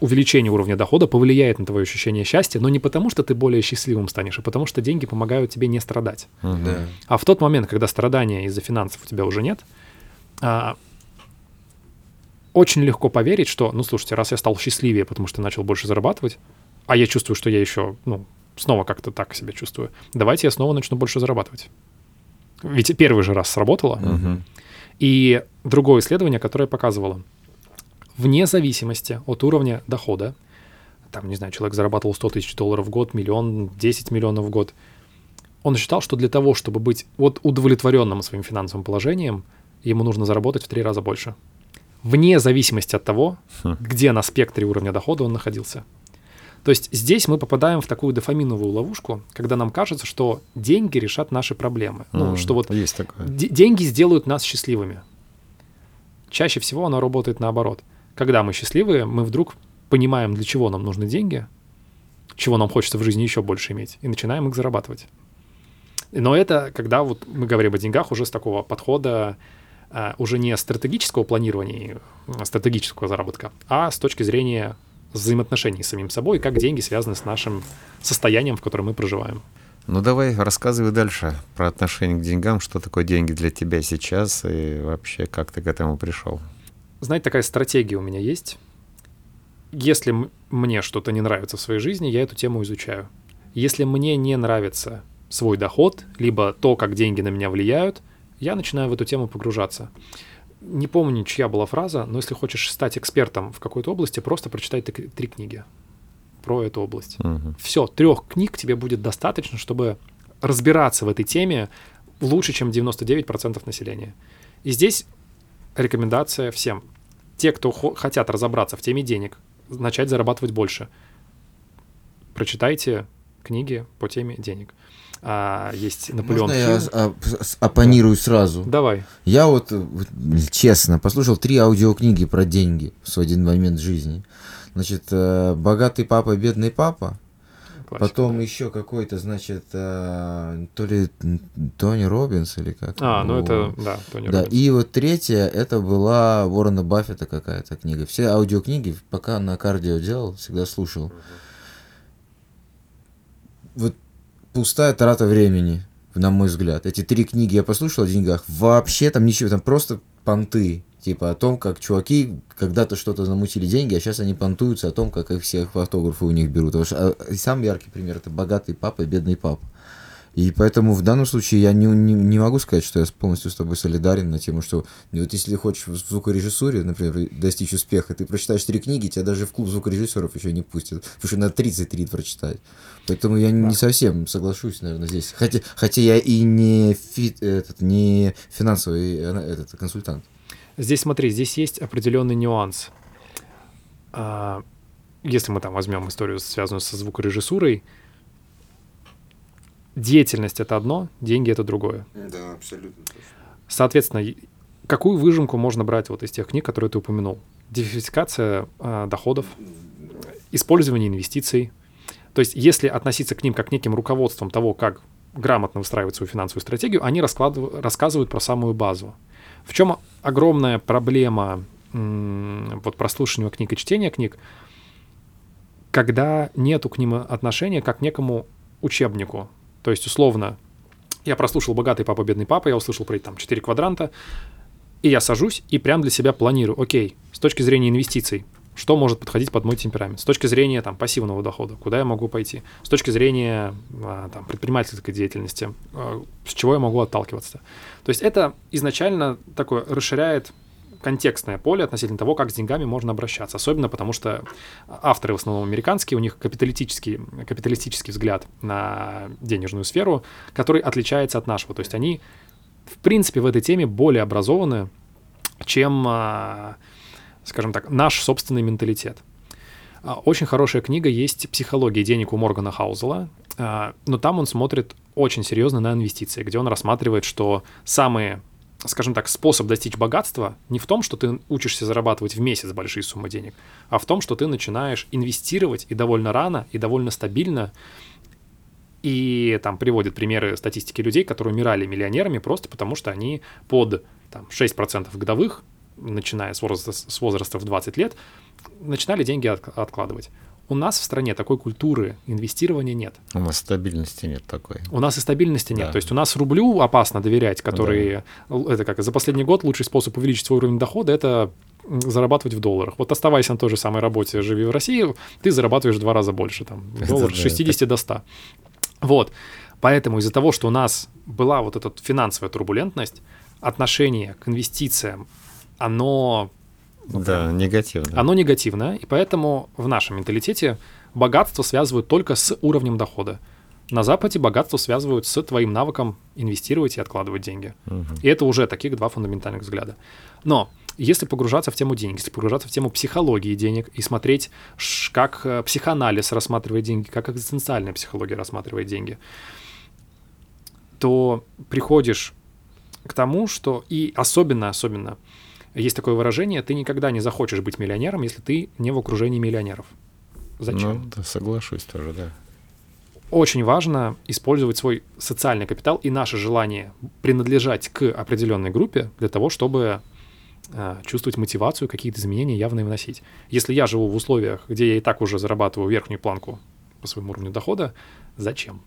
увеличение уровня дохода повлияет на твое ощущение счастья, но не потому, что ты более счастливым станешь, а потому что деньги помогают тебе не страдать. Да. А в тот момент, когда страдания из-за финансов у тебя уже нет, а, очень легко поверить, что, ну, слушайте, раз я стал счастливее, потому что начал больше зарабатывать, а я чувствую, что я еще, ну, снова как-то так себя чувствую, давайте я снова начну больше зарабатывать. Ведь первый же раз сработало. Мгм. И другое исследование, которое показывало, вне зависимости от уровня дохода, там, не знаю, человек зарабатывал 100 тысяч долларов в год, миллион, 10 миллионов в год, он считал, что для того, чтобы быть вот удовлетворенным своим финансовым положением, ему нужно заработать в три раза больше. Вне зависимости от того, Хм. где на спектре уровня дохода он находился. То есть здесь мы попадаем в такую дофаминовую ловушку, когда нам кажется, что деньги решат наши проблемы. Ну, М, что вот Есть такое. Деньги сделают нас счастливыми. Чаще всего оно работает наоборот. Когда мы счастливые, мы вдруг понимаем, для чего нам нужны деньги, чего нам хочется в жизни еще больше иметь, и начинаем их зарабатывать. Но это когда вот мы говорим о деньгах уже с такого подхода а, уже не стратегического планирования, а стратегического заработка, а с точки зрения взаимоотношений с самим собой, как деньги связаны с нашим состоянием, в котором мы проживаем. Ну давай рассказывай дальше про отношение к деньгам, что такое деньги для тебя сейчас и вообще как ты к этому пришел. Знаете, такая стратегия у меня есть. Если мне что-то не нравится в своей жизни, я эту тему изучаю. Если мне не нравится свой доход, либо то, как деньги на меня влияют, я начинаю в эту тему погружаться. Не помню, чья была фраза, но если хочешь стать экспертом в какой-то области, просто прочитай три три книги про эту область. Мгм. Все, трех книг тебе будет достаточно, чтобы разбираться в этой теме лучше, чем 99% населения. И здесь рекомендация всем. Те, кто хо- хотят разобраться в теме денег, начать зарабатывать больше, прочитайте книги по теме денег. А, есть Наполеон Можно я Хилл. а, с- оппонирую сразу? Давай. Я вот, вот, честно, послушал три аудиокниги про деньги в свой один момент жизни. Значит, э, «Богатый папа, бедный папа», Классика, потом да. еще какой-то, значит, э, то ли Тони Робинс или как. А, ну его. это, да, Тони Да, Роббинс. и вот третья, это была Уоррена Баффета какая-то книга. Все аудиокниги, пока на кардио делал, всегда слушал. Вот пустая трата времени, на мой взгляд. Эти три книги я послушал о деньгах. Вообще там ничего, там просто понты. Типа о том, как чуваки когда-то что-то замутили деньги, а сейчас они понтуются о том, как их всех автографы у них берут. Потому что, а, и самый яркий пример это богатый папа и бедный папа. И поэтому в данном случае я не, не, не могу сказать, что я полностью с тобой солидарен на тему, что ну, вот если хочешь в звукорежиссуре, например, достичь успеха, ты прочитаешь три книги, тебя даже в клуб звукорежиссеров еще не пустят, потому что надо 33 прочитать. Поэтому я не совсем соглашусь, наверное, здесь. Хотя, хотя я и не, фи- этот, не финансовый э, этот, консультант. Здесь смотри, здесь есть определенный нюанс. А, Если мы там возьмем историю, связанную со звукорежиссурой, деятельность это одно, деньги это другое. Да, абсолютно. Соответственно, какую выжимку можно брать вот из тех книг, которые ты упомянул? Диверсификация а, доходов, использование инвестиций. То есть, если относиться к ним как к неким руководством того, как грамотно выстраивать свою финансовую стратегию, они раскладыв- рассказывают про самую базу. В чем огромная проблема вот прослушивания книг и чтения книг, когда нету к ним отношения как к некому учебнику. То есть, условно, я прослушал «Богатый папа, бедный папа», я услышал про эти там четыре квадранта, и я сажусь и прям для себя планирую, окей, с точки зрения инвестиций, что может подходить под мой темперамент, с точки зрения там пассивного дохода, куда я могу пойти, с точки зрения а, там, предпринимательской деятельности, а, с чего я могу отталкиваться. То есть это изначально такое расширяет контекстное поле относительно того, как с деньгами можно обращаться. Особенно потому, что авторы в основном американские, у них капиталистический, капиталистический взгляд на денежную сферу, который отличается от нашего. То есть они, в принципе, в этой теме более образованы, чем, а, скажем так, наш собственный менталитет. А, Очень хорошая книга есть «Психология денег» у Моргана Хаузела, а, но там он смотрит очень серьезно на инвестиции, где он рассматривает, что самые скажем так, способ достичь богатства не в том, что ты учишься зарабатывать в месяц большие суммы денег, а в том, что ты начинаешь инвестировать и довольно рано, и довольно стабильно. И там приводят примеры статистики людей, которые умирали миллионерами просто потому, что они под там, 6% годовых, начиная с возраста, с возраста в 20 лет, начинали деньги от- откладывать. У нас в стране такой культуры инвестирования нет. У нас стабильности нет такой. У нас и стабильности нет. Да. То есть у нас рублю опасно доверять, который... л- Это как за последний год лучший способ увеличить свой уровень дохода — это зарабатывать в долларах. Вот оставайся на той же самой работе, живи в России, ты зарабатываешь в два раза больше, там, доллар да, с 60 до 100. Вот. Поэтому из-за того, что у нас была вот эта финансовая турбулентность, отношение к инвестициям, оно ну, Да, негативно. оно негативное, и поэтому в нашем менталитете богатство связывают только с уровнем дохода. На Западе богатство связывают с твоим навыком инвестировать и откладывать деньги. Мгм. И это уже таких два фундаментальных взгляда. Но если погружаться в тему денег, если погружаться в тему психологии денег и смотреть, как э, психоанализ рассматривает деньги, как экзистенциальная психология рассматривает деньги, то приходишь к тому, что и особенно, особенно есть такое выражение, ты никогда не захочешь быть миллионером, если ты не в окружении миллионеров. Зачем? Ну, да, соглашусь тоже, да. Очень важно использовать свой социальный капитал и наше желание принадлежать к определенной группе для того, чтобы э, чувствовать мотивацию, какие-то изменения явные вносить. Если я живу в условиях, где я и так уже зарабатываю верхнюю планку по своему уровню дохода, зачем?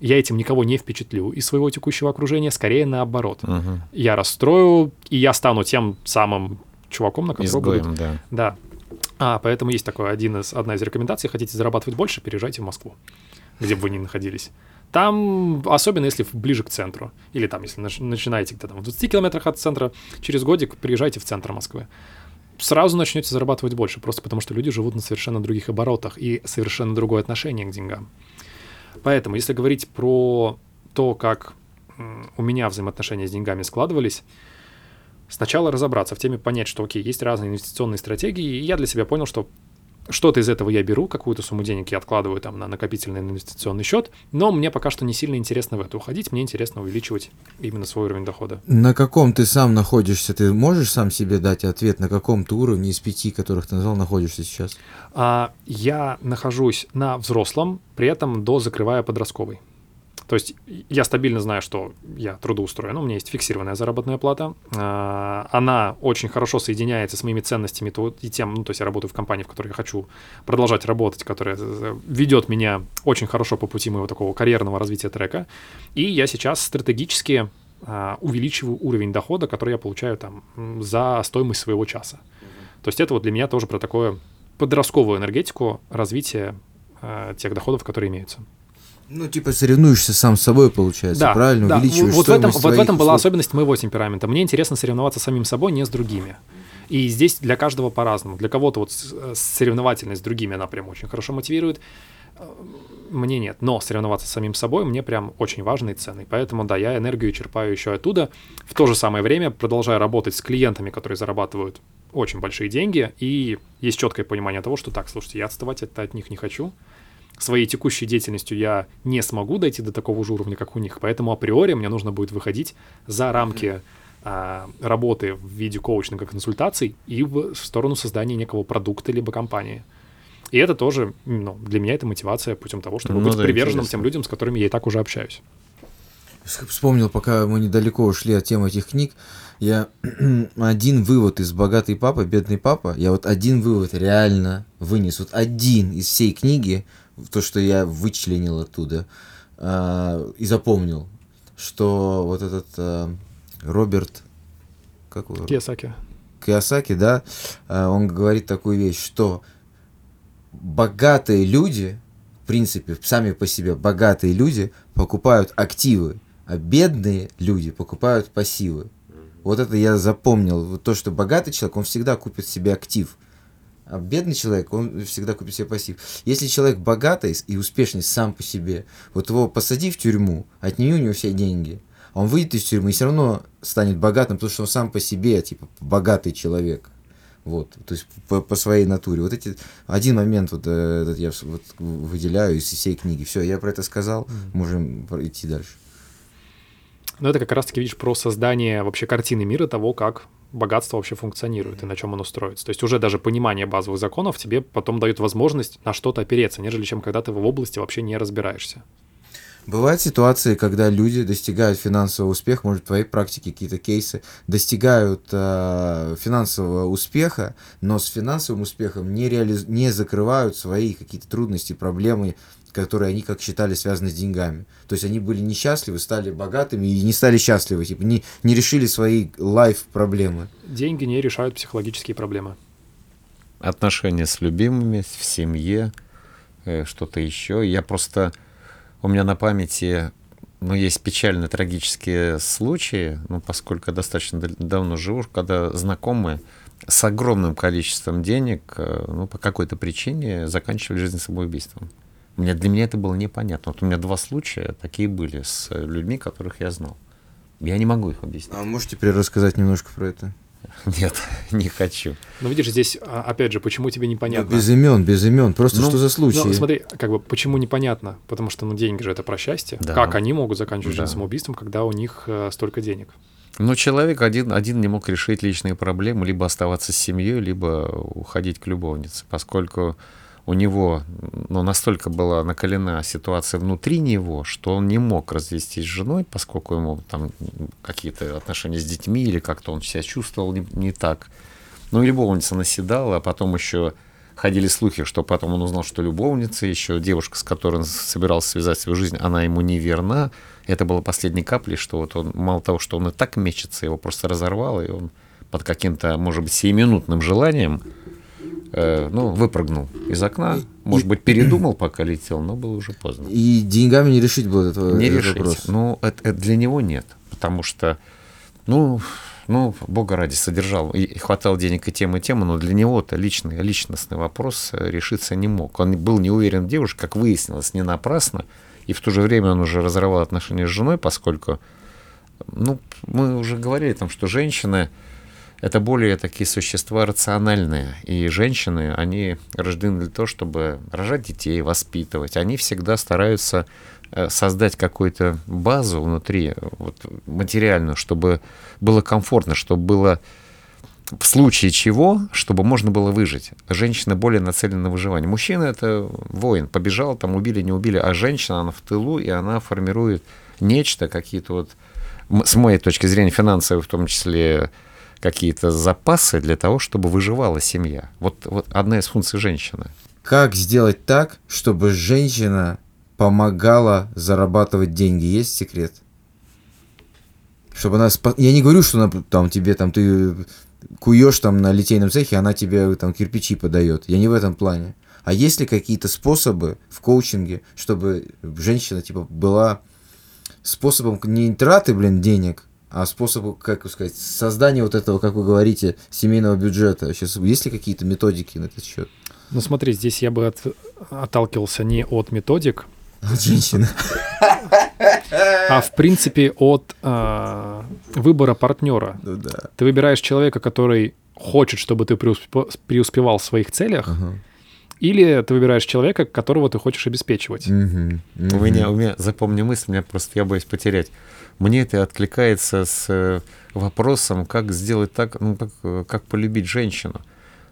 Я этим никого не впечатлю из своего текущего окружения, скорее наоборот. Мгм. Я расстрою, и я стану тем самым чуваком, на которого будут Изгоем, да. да. А, поэтому есть такой один из, одна из рекомендаций. Хотите зарабатывать больше, переезжайте в Москву, где бы вы ни находились. Там, особенно если ближе к центру, или там, если нач- начинаете где-то там в 20 километрах от центра, через годик приезжайте в центр Москвы. Сразу начнете зарабатывать больше, просто потому что люди живут на совершенно других оборотах и совершенно другое отношение к деньгам. Поэтому, если говорить про то, как у меня взаимоотношения с деньгами складывались, сначала разобраться в теме, понять, что, окей, есть разные инвестиционные стратегии, и я для себя понял, что что-то из этого я беру, какую-то сумму денег я откладываю там на накопительный инвестиционный счет, но мне пока что не сильно интересно в это уходить, мне интересно увеличивать именно свой уровень дохода. На каком ты сам находишься? Ты можешь сам себе дать ответ, на каком ты уровне из пяти, которых ты назвал, находишься сейчас? А я нахожусь на взрослом, при этом до закрывая подростковый. То есть я стабильно знаю, что я трудоустроен, у меня есть фиксированная заработная плата. А, Она очень хорошо соединяется с моими ценностями и тем, ну, то есть я работаю в компании, в которой я хочу продолжать работать, которая ведет меня очень хорошо по пути моего такого карьерного развития трека. И я сейчас стратегически а, увеличиваю уровень дохода, который я получаю там за стоимость своего часа. То есть это вот для меня тоже про такое подростковую энергетику развития э, тех доходов, которые имеются. Ну, типа соревнуешься сам с собой, получается, Да, правильно? да. Увеличиваешь Вот в этом, вот в этом была услуг. особенность моего темперамента. Мне интересно соревноваться с самим собой, не с другими. И здесь для каждого по-разному. Для кого-то вот э, соревновательность с другими она прям очень хорошо мотивирует. Э, Мне нет. Но соревноваться с самим собой мне прям очень важно и ценно. И Поэтому, да, я энергию черпаю еще оттуда. В то же самое время продолжаю работать с клиентами, которые зарабатывают очень большие деньги. И есть четкое понимание того, что так, слушайте, я отставать это от них не хочу своей текущей деятельностью я не смогу дойти до такого же уровня, как у них. Поэтому априори мне нужно будет выходить за рамки а, работы в виде коучинга, консультаций и в сторону создания некого продукта либо компании. И это тоже, ну, для меня это мотивация путем того, чтобы Ну быть да, приверженным интересно. тем людям, с которыми я и так уже общаюсь. Вспомнил, пока мы недалеко ушли от темы этих книг, я один вывод из «Богатый папа, бедный папа», я вот один вывод реально вынес, вот один из всей книги, то, что я вычленил оттуда а, и запомнил, что вот этот а, Роберт, как его? Киясаки. Киосаки, да, а, он говорит такую вещь, что богатые люди, в принципе, сами по себе богатые люди покупают активы, а бедные люди покупают пассивы. Вот это я запомнил. Вот то, что богатый человек, он всегда купит себе актив. А бедный человек, он всегда купит себе пассив. Если человек богатый и успешный сам по себе, вот его посади в тюрьму, отними у него все деньги, а он выйдет из тюрьмы и все равно станет богатым, потому что он сам по себе, типа, богатый человек. Вот, то есть по, по своей натуре. Вот эти один момент вот э, этот я вот выделяю из всей книги. Все, я про это сказал, можем идти дальше. Но это как раз-таки, видишь, про создание вообще картины мира того, как богатство вообще функционирует и на чем оно строится. То есть уже даже понимание базовых законов тебе потом дает возможность на что-то опереться, нежели чем когда ты в области вообще не разбираешься. Бывают ситуации, когда люди достигают финансового успеха, может, в твоей практике какие-то кейсы, достигают э, финансового успеха, но с финансовым успехом не, реализ... не закрывают свои какие-то трудности, проблемы, которые они, как считали, связаны с деньгами. То есть они были несчастливы, стали богатыми и не стали счастливы, типа не, не решили свои лайф-проблемы. Деньги не решают психологические проблемы. отношения с любимыми, в семье, э, что-то еще. Я просто... У меня на памяти ну, есть печально трагические случаи, ну, поскольку я достаточно давно живу, когда знакомые с огромным количеством денег, э, ну, по какой-то причине заканчивали жизнь самоубийством. Мне, для меня это было непонятно. Вот у меня два случая такие были с э, людьми, которых я знал. Я не могу их объяснить. А можете теперь рассказать немножко про это? Нет, не хочу. Но видишь, здесь, а, опять же, почему тебе непонятно? Ну, без имен, без имен. Просто Ну, что за случаи? Ну, смотри, как бы, почему непонятно? Потому что, ну, деньги же это про счастье. Да. Как они могут заканчивать жизнь Да. самоубийством, когда у них э, столько денег? Но человек один, один не мог решить личные проблемы, либо оставаться с семьей, либо уходить к любовнице, поскольку у него ну, настолько была накалена ситуация внутри него, что он не мог развестись с женой, поскольку ему там какие-то отношения с детьми или как-то он себя чувствовал не, не так. Ну и любовница наседала, а потом еще ходили слухи, что потом он узнал, что любовница, еще девушка, с которой он собирался связать свою жизнь, она ему не верна. Это было последней каплей, что вот он, мало того, что он и так мечется, его просто разорвало, и он под каким-то, может быть, сиюминутным желанием, э, ну, выпрыгнул из окна, может быть, передумал, пока летел, но было уже поздно. И деньгами не решить был этот, Не решить. вопрос. Ну, это, это для него нет, потому что, ну, ну, бога ради, содержал и, и хватало денег и тем, и тем, но для него-то личный, личностный вопрос э, решиться не мог. Он был не уверен в девушке, как выяснилось, не напрасно, и в то же время он уже разорвал отношения с женой, поскольку, ну, мы уже говорили там, что женщины это более такие существа рациональные. И женщины, они рождены для того, чтобы рожать детей, воспитывать. Они всегда стараются э, создать какую-то базу внутри, вот, материальную, чтобы было комфортно, чтобы было в случае чего, чтобы можно было выжить. Женщина более нацелена на выживание. Мужчина — это воин. Побежал, там убили, не убили. А женщина, она в тылу, и она формирует нечто, какие-то вот, с моей точки зрения, финансовые в том числе, какие-то запасы для того, чтобы выживала семья. Вот, вот одна из функций женщины. Как сделать так, чтобы женщина помогала зарабатывать деньги? Есть секрет? Чтобы она... спа- Я не говорю, что она там тебе там ты куешь там на литейном цехе, она тебе там кирпичи подает. Я не в этом плане. А есть ли какие-то способы в коучинге, чтобы женщина типа была способом не траты, блин, денег, а способом, как сказать, создания вот этого, как вы говорите, семейного бюджета. Сейчас есть ли какие-то методики на этот счет? Ну смотри, здесь я бы от- отталкивался не от методик, От женщины. а в принципе от а, выбора партнера. Ну да. Ты выбираешь человека, который хочет, чтобы ты преуспе- преуспевал в своих целях, Ага. или ты выбираешь человека, которого ты хочешь обеспечивать. Мгм. У меня, у меня, запомни мысль, меня просто я боюсь потерять. Мне это откликается с э, вопросом, как сделать так, ну, как, э, как полюбить женщину.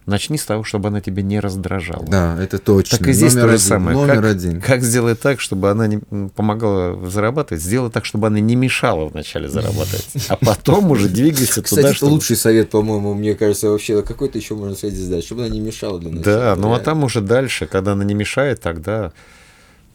Начни с того, чтобы она тебя не раздражала. Да, это точно. Так и здесь Номер то же один. самое. Номер как, один. как сделать так, чтобы она не помогала зарабатывать? Сделай так, чтобы она не мешала вначале зарабатывать, а потом уже двигайся Кстати, туда, это чтобы... лучший совет, по-моему, мне кажется, вообще. Какой-то еще можно совет здесь дать, чтобы она не мешала для нас. Да, ну а там уже дальше, когда она не мешает, тогда...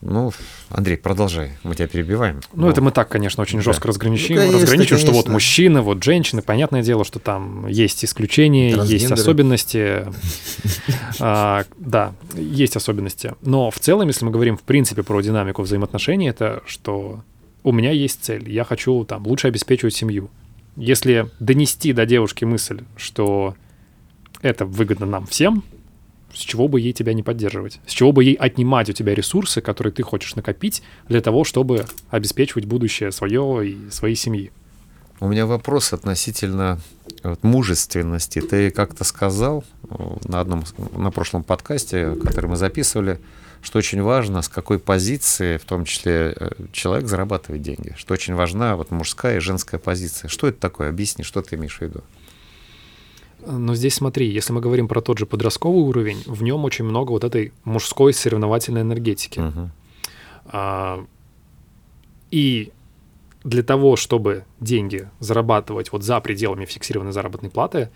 Ну, Андрей, продолжай, мы тебя перебиваем. Ну, это мы так, конечно, очень Да. жестко разграничим, Ну, конечно, разграничим, что вот конечно. мужчины, вот женщины. Понятное дело, что там есть исключения, есть особенности. А, Да, есть особенности. Но в целом, если мы говорим в принципе про динамику взаимоотношений, это что у меня есть цель, я хочу там лучше обеспечивать семью. Если донести до девушки мысль, что это выгодно нам всем, с чего бы ей тебя не поддерживать? С чего бы ей отнимать у тебя ресурсы, которые ты хочешь накопить для того, чтобы обеспечивать будущее свое и своей семьи? У меня вопрос относительно вот мужественности. Ты как-то сказал э, на одном, на прошлом подкасте, который мы записывали, что очень важно, с какой позиции, в том числе, э, человек зарабатывает деньги. Что очень важна вот мужская и женская позиция. Что это такое? Объясни, что ты имеешь в виду? Но здесь смотри, если мы говорим про тот же подростковый уровень, в нем очень много вот этой мужской соревновательной энергетики. Мгм. А, И для того, чтобы деньги зарабатывать вот за пределами фиксированной заработной платы,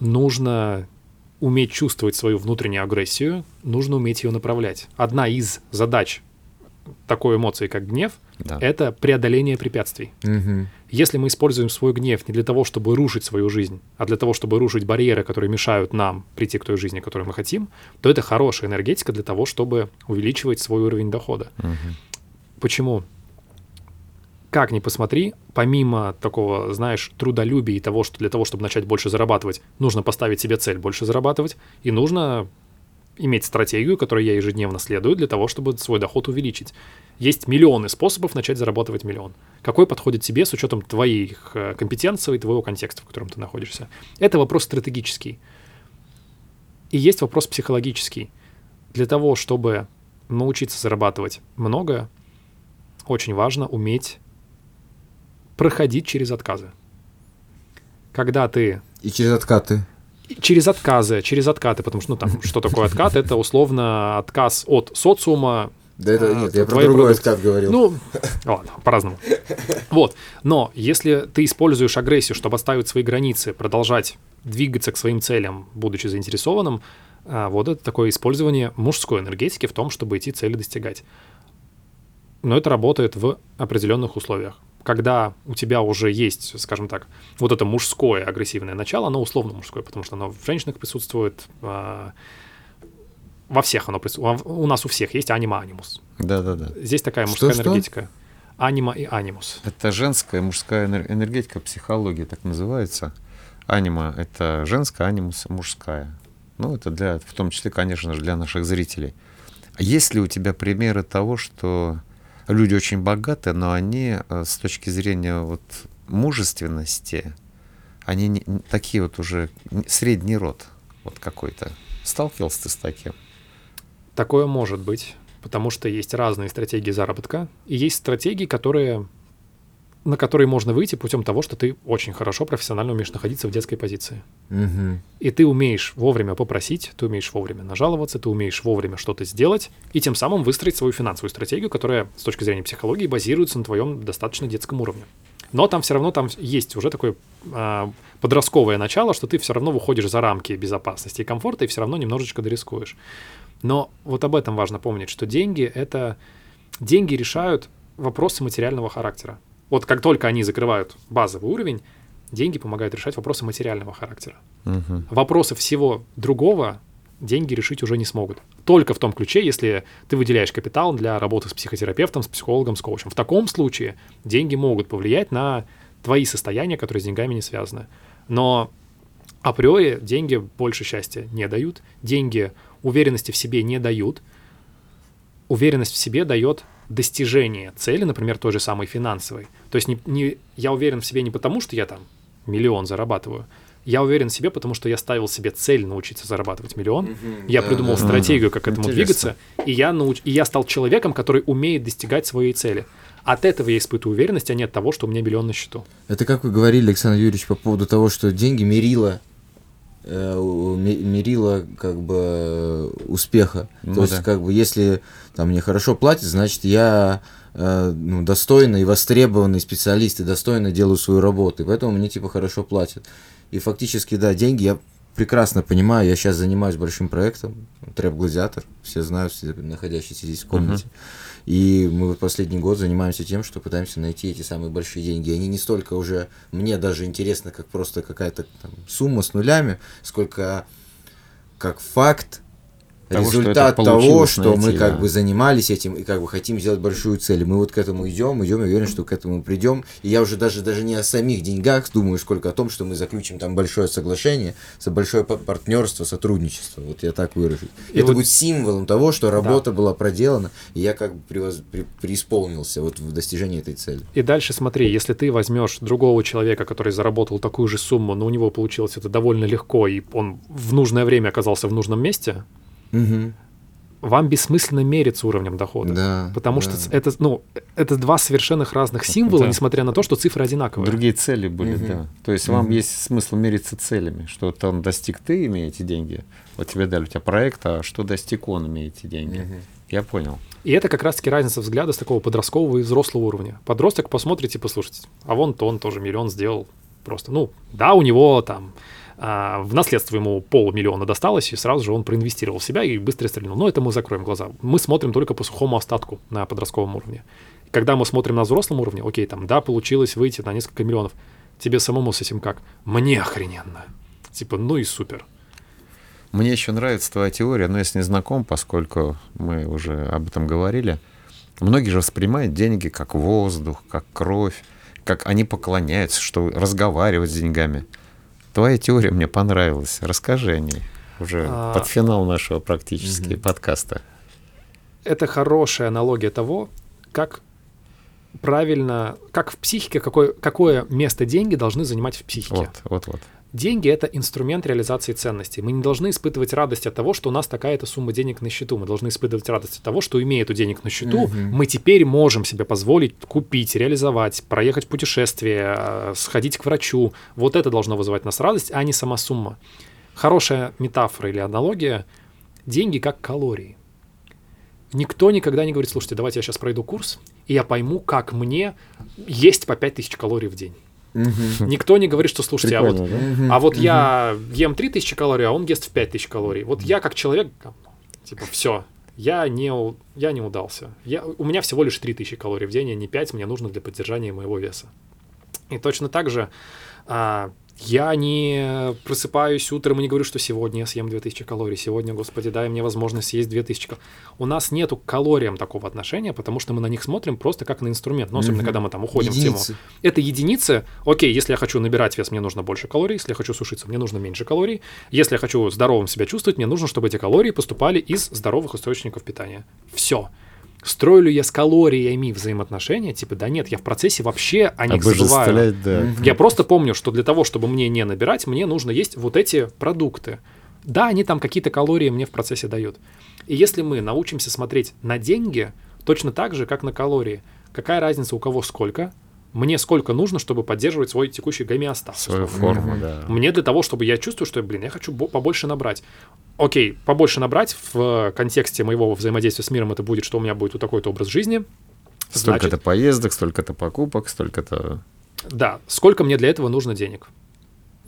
нужно уметь чувствовать свою внутреннюю агрессию, нужно уметь ее направлять. Одна из задач такой эмоции, как гнев, Да. это преодоление препятствий. Мгм. Если мы используем свой гнев не для того, чтобы рушить свою жизнь, а для того, чтобы рушить барьеры, которые мешают нам прийти к той жизни, которую мы хотим, то это хорошая энергетика для того, чтобы увеличивать свой уровень дохода. Мгм. Почему? Как ни посмотри, помимо такого, знаешь, трудолюбия и того, что для того, чтобы начать больше зарабатывать, нужно поставить себе цель больше зарабатывать, и нужно иметь стратегию, которой я ежедневно следую, для того, чтобы свой доход увеличить. Есть миллионы способов начать зарабатывать миллион. Какой подходит тебе с учетом твоих э, компетенций и твоего контекста, в котором ты находишься? Это вопрос стратегический. И есть вопрос психологический. Для того, чтобы научиться зарабатывать много, очень важно уметь проходить через отказы. Когда ты И через откаты. Через отказы, через откаты, потому что, ну, там, что такое откат? Это условно отказ от социума. Да это А, нет, я про другой продукты. откат говорил. Ну, ладно, по-разному. Вот. Но если ты используешь агрессию, чтобы отставить свои границы, продолжать двигаться к своим целям, будучи заинтересованным, а, вот это такое использование мужской энергетики в том, чтобы эти цели достигать. Но это работает в определенных условиях. Когда у тебя уже есть, скажем так, вот это мужское агрессивное начало, оно условно мужское, потому что оно в женщинах присутствует, а, во всех оно присутствует. У нас у всех есть анима анимус. Да-да-да. Здесь такая мужская Что-что? энергетика. Анима и анимус. Это женская мужская энер- энергетика, психология так называется. Анима — это женская, анимус — мужская. Ну, это для, в том числе, конечно же, для наших зрителей. А Есть ли у тебя примеры того, что люди очень богаты, но они э, с точки зрения вот мужественности, они не- такие вот уже средний род вот какой-то. Сталкивался ты с таким? Такое может быть, потому что есть разные стратегии заработка, и есть стратегии, которые, на которые можно выйти путем того, что ты очень хорошо профессионально умеешь находиться в детской позиции. Мгм. И ты умеешь вовремя попросить, ты умеешь вовремя нажаловаться, ты умеешь вовремя что-то сделать, и тем самым выстроить свою финансовую стратегию, которая с точки зрения психологии базируется на твоем достаточно детском уровне. Но там все равно там есть уже такое а, подростковое начало, что ты все равно выходишь за рамки безопасности и комфорта, и все равно немножечко дорискуешь. Но вот об этом важно помнить, что деньги — это... Деньги решают вопросы материального характера. Вот как только они закрывают базовый уровень, деньги помогают решать вопросы материального характера Мгм. вопросы всего другого деньги решить уже не смогут. Только в том ключе, если ты выделяешь капитал для работы с психотерапевтом, с психологом, с коучем. В таком случае деньги могут повлиять на твои состояния, которые с деньгами не связаны. Но априори деньги больше счастья не дают, деньги уверенности в себе не дают. Уверенность в себе дает достижение цели, например, той же самой финансовой. То есть не, не, я уверен в себе не потому, что я там миллион зарабатываю, я уверен в себе, потому что я ставил себе цель научиться зарабатывать миллион. Я да, придумал да. стратегию, как к этому Интересно. двигаться, и я, науч... и я стал человеком, который умеет достигать своей цели. От этого я испытываю уверенность, а не от того, что у меня миллион на счету. Это как вы говорили, Александр Юрьевич, по поводу того, что деньги мерило, э, у- ме- мерило как бы э, успеха. Ну То есть, да. как бы, если там мне хорошо платят, значит, я э, ну, достойный, востребованный специалист и достойно делаю свою работу. И поэтому мне типа хорошо платят. И фактически, да, деньги я прекрасно понимаю. Я сейчас занимаюсь большим проектом, Трэп Гладиатор. Все знают, все находящиеся здесь в комнате. И мы вот последний год занимаемся тем, что пытаемся найти эти самые большие деньги. Они не столько уже мне даже интересно, как просто какая-то там сумма с нулями, сколько как факт того, что результат того, получилось что мы найти, как да. бы занимались этим и как бы хотим сделать большую цель. Мы вот к этому идем, идем, я уверен, что к этому придем. И я уже даже, даже не о самих деньгах думаю, сколько о том, что мы заключим там большое соглашение, большое па- партнерство, сотрудничество. Вот я так выражусь. И это вот- будет символом того, что работа была проделана, и я как бы превоз- пре- преисполнился вот в достижении этой цели. И дальше смотри, если ты возьмешь другого человека, который заработал такую же сумму, но у него получилось это довольно легко, и он в нужное время оказался в нужном месте, Мгм. вам бессмысленно мериться уровнем дохода. Да. Потому да. что это, ну, это два совершенно разных символа, Да. несмотря на то, что цифры одинаковые. Другие цели были, Мгм. да. То есть вам Мгм. есть смысл мериться целями, что там достиг ты, имеете деньги, вот тебе дали у тебя проект, а что достиг он, имеете деньги. Мгм. Я понял. И это как раз-таки разница взгляда с такого подросткового и взрослого уровня. Подросток посмотрите, послушайте, а вон-то он тоже миллион сделал просто. Ну, да, у него там а, в наследство ему полмиллиона досталось, и сразу же он проинвестировал в себя и быстро стрельнул. Но это мы закроем глаза. Мы смотрим только по сухому остатку на подростковом уровне. Когда мы смотрим на взрослом уровне, окей, там, да, получилось выйти на несколько миллионов. Тебе самому с этим как? Мне охрененно. Типа, ну и супер. Мне еще нравится твоя теория, но я с ней знаком, поскольку мы уже об этом говорили. Многие же воспринимают деньги как воздух, как кровь, как они поклоняются, что разговаривать с деньгами. Твоя теория мне понравилась. Расскажи о ней. Уже А, под финал нашего практически Мгм. подкаста. это хорошая аналогия того, как правильно, как в психике, какое, какое место деньги должны занимать в психике. Вот, вот, вот. Деньги — это инструмент реализации ценностей. Мы не должны испытывать радость от того, что у нас такая-то сумма денег на счету. Мы должны испытывать радость от того, что, имея эту денег на счету, Мгм. мы теперь можем себе позволить купить, реализовать, проехать в путешествие, э, сходить к врачу. Вот это должно вызывать нас радость, а не сама сумма. Хорошая метафора или аналогия — деньги как калории. Никто никогда не говорит, слушайте, давайте я сейчас пройду курс, и я пойму, как мне есть по 5000 калорий в день. Мгм. Никто не говорит, что, слушайте, а вот да? А вот Мгм. я ем 3000 калорий, а он ест в 5000 калорий. Вот я как человек, типа, все, я не, я не удался. Я, у меня всего лишь 3000 калорий в день, а не 5 мне нужно для поддержания моего веса. И точно так же а, я не просыпаюсь утром и не говорю, что сегодня я съем 2000 калорий, сегодня, господи, дай мне возможность съесть 2000 калорий. У нас нету к калориям такого отношения, потому что мы на них смотрим просто как на инструмент, но особенно Мгм. когда мы там уходим в тему. Единицы. Это единицы. Окей, если я хочу набирать вес, мне нужно больше калорий. Если я хочу сушиться, мне нужно меньше калорий. Если я хочу здоровым себя чувствовать, мне нужно, чтобы эти калории поступали из здоровых источников питания. Все. Строю ли я с калориями взаимоотношения? Типа, да нет, я в процессе вообще о них забываю. Да. Я просто помню, что для того, чтобы мне не набирать, мне нужно есть вот эти продукты. Да, они там какие-то калории мне в процессе дают. И если мы научимся смотреть на деньги точно так же, как на калории, какая разница у кого сколько, мне сколько нужно, чтобы поддерживать свой текущий гомеостаз. Свою форму, Мгм. да. Мне для того, чтобы я чувствую, что, блин, я хочу бо- побольше набрать. Окей, побольше набрать в контексте моего взаимодействия с миром это будет, что у меня будет вот такой-то образ жизни. Столько-то Значит, поездок, столько-то покупок, столько-то... Да, сколько мне для этого нужно денег?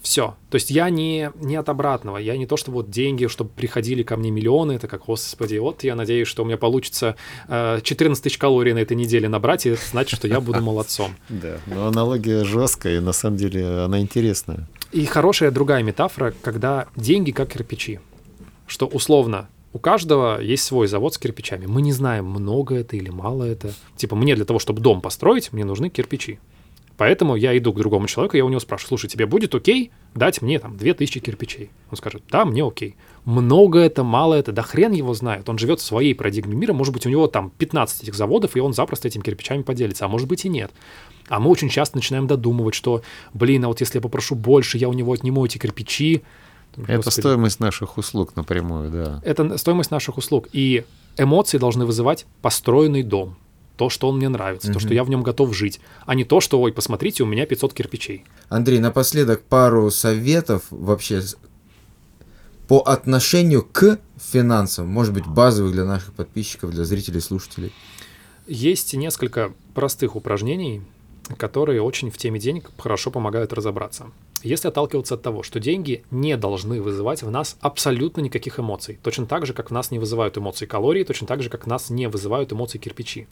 Все. То есть я не, не от обратного. Я не то, что вот деньги, чтобы приходили ко мне миллионы. Это как, господи, вот я надеюсь, что у меня получится э, 14 тысяч калорий на этой неделе набрать, и это значит, что я буду молодцом. Да, но аналогия жесткая, и на самом деле она интересная. И хорошая другая метафора, когда деньги как кирпичи. Что условно у каждого есть свой завод с кирпичами. Мы не знаем, много это или мало это. Типа мне для того, чтобы дом построить, мне нужны кирпичи. Поэтому я иду к другому человеку, я у него спрашиваю, слушай, тебе будет окей дать мне там 2000 кирпичей? Он скажет, да, мне окей. Много это, мало это, да хрен его знает. Он живет в своей парадигме мира, может быть, у него там 15 этих заводов, и он запросто этими кирпичами поделится, а может быть и нет. А мы очень часто начинаем додумывать, что, блин, а вот если я попрошу больше, я у него отниму эти кирпичи. Это Господи. стоимость наших услуг напрямую, да. Это стоимость наших услуг. И эмоции должны вызывать построенный дом. То, что он мне нравится, то, что я в нем готов жить, а не то, что, ой, посмотрите, у меня 500 кирпичей. Андрей, напоследок пару советов вообще по отношению к финансам, может быть, базовых для наших подписчиков, для зрителей, слушателей. Есть несколько простых упражнений, которые очень в теме денег хорошо помогают разобраться. Если отталкиваться от того, что деньги не должны вызывать в нас абсолютно никаких эмоций, точно так же, как в нас не вызывают эмоции калории, точно так же, как в нас не вызывают эмоции кирпичи.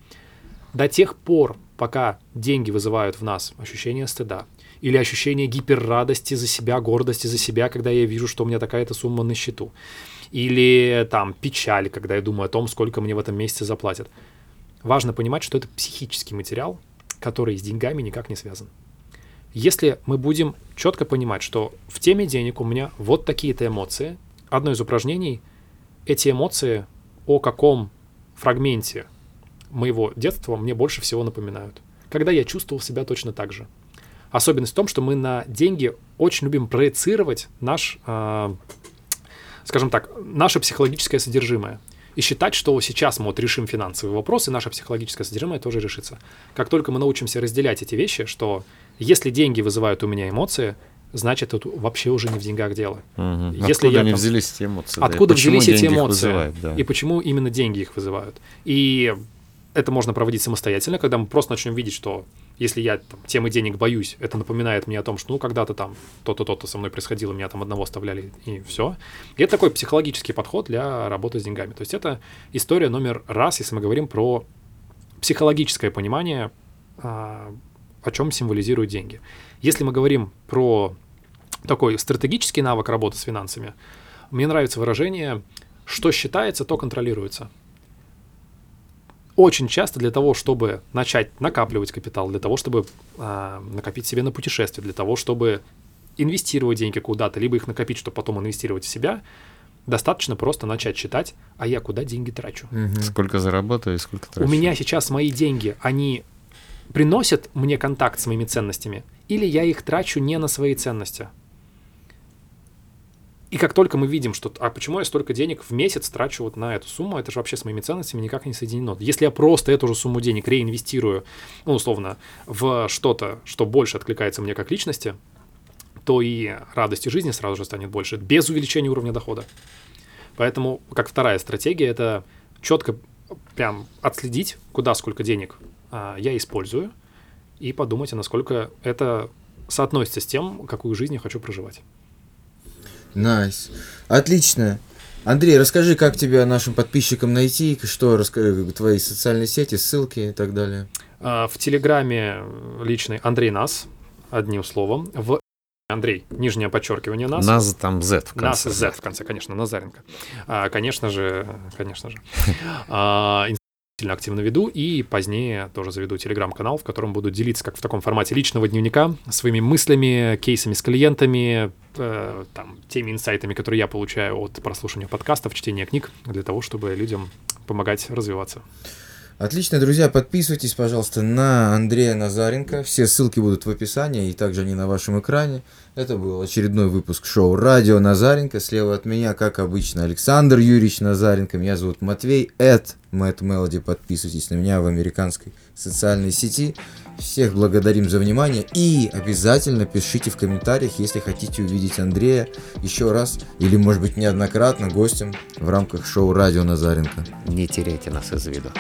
До тех пор, пока деньги вызывают в нас ощущение стыда или ощущение гиперрадости за себя, гордости за себя, когда я вижу, что у меня такая-то сумма на счету, или там печаль, когда я думаю о том, сколько мне в этом месяце заплатят. Важно понимать, что это психический материал, который с деньгами никак не связан. Если мы будем четко понимать, что в теме денег у меня вот такие-то эмоции, одно из упражнений — эти эмоции о каком фрагменте моего детства мне больше всего напоминают. Когда я чувствовал себя точно так же. Особенность в том, что мы на деньги очень любим проецировать наш, э, скажем так, наше психологическое содержимое. И считать, что сейчас мы вот решим финансовый вопрос, и наше психологическое содержимое тоже решится. Как только мы научимся разделять эти вещи, что если деньги вызывают у меня эмоции, значит, это вообще уже не в деньгах дело. Мгм. Если Откуда я они там- взялись эти эмоции? да, Откуда почему взялись эти эмоции? вызывают, да. И почему именно деньги их вызывают? И это можно проводить самостоятельно, когда мы просто начнем видеть, что если я там, темы денег боюсь, это напоминает мне о том, что ну когда-то там то-то, то-то со мной происходило, меня там одного оставляли, и все. И это такой психологический подход для работы с деньгами. То есть это история номер раз, если мы говорим про психологическое понимание, а, о чем символизируют деньги. Если мы говорим про такой стратегический навык работы с финансами, мне нравится выражение «что считается, то контролируется». Очень часто для того, чтобы начать накапливать капитал, для того, чтобы а, накопить себе на путешествие, для того, чтобы инвестировать деньги куда-то, либо их накопить, чтобы потом инвестировать в себя, достаточно просто начать считать, а я куда деньги трачу. Сколько заработаю и сколько У трачу. меня сейчас мои деньги, они приносят мне контакт с моими ценностями, или я их трачу не на свои ценности. И как только мы видим, что а почему я столько денег в месяц трачу вот на эту сумму, это же вообще с моими ценностями никак не соединено. Если я просто эту же сумму денег реинвестирую, ну, условно, в что-то, что больше откликается мне как личности, то и радости жизни сразу же станет больше, без увеличения уровня дохода. Поэтому, как вторая стратегия, это четко прям отследить, куда сколько денег а, я использую, и подумать, а насколько это соотносится с тем, какую жизнь я хочу проживать. Nice. Отлично. Андрей, расскажи, как тебя нашим подписчикам найти, что расскажи, твои социальные сети, ссылки и так далее. А, В Телеграме личный Андрей Нас, одним словом. В Андрей, нижнее подчеркивание Нас. Нас там Z в Нас конце. Z в конце, конечно, Назаренко. А, конечно же, конечно же. А, сильно активно веду, и позднее тоже заведу телеграм-канал, в котором буду делиться, как в таком формате личного дневника, своими мыслями, кейсами с клиентами, э, там, теми инсайтами, которые я получаю от прослушивания подкастов, чтения книг, для того, чтобы людям помогать развиваться. Отлично, друзья, подписывайтесь, пожалуйста, на Андрея Назаренко. Все ссылки будут в описании, и также они на вашем экране. Это был очередной выпуск шоу «Радио Назаренко». Слева от меня, как обычно, Александр Юрьевич Назаренко. Меня зовут Матвей, Эд Мэтт Мелоди. Подписывайтесь на меня в американской социальной сети. Всех благодарим за внимание. И обязательно пишите в комментариях, если хотите увидеть Андрея еще раз, или, может быть, неоднократно гостем в рамках шоу «Радио Назаренко». Не теряйте нас из виду.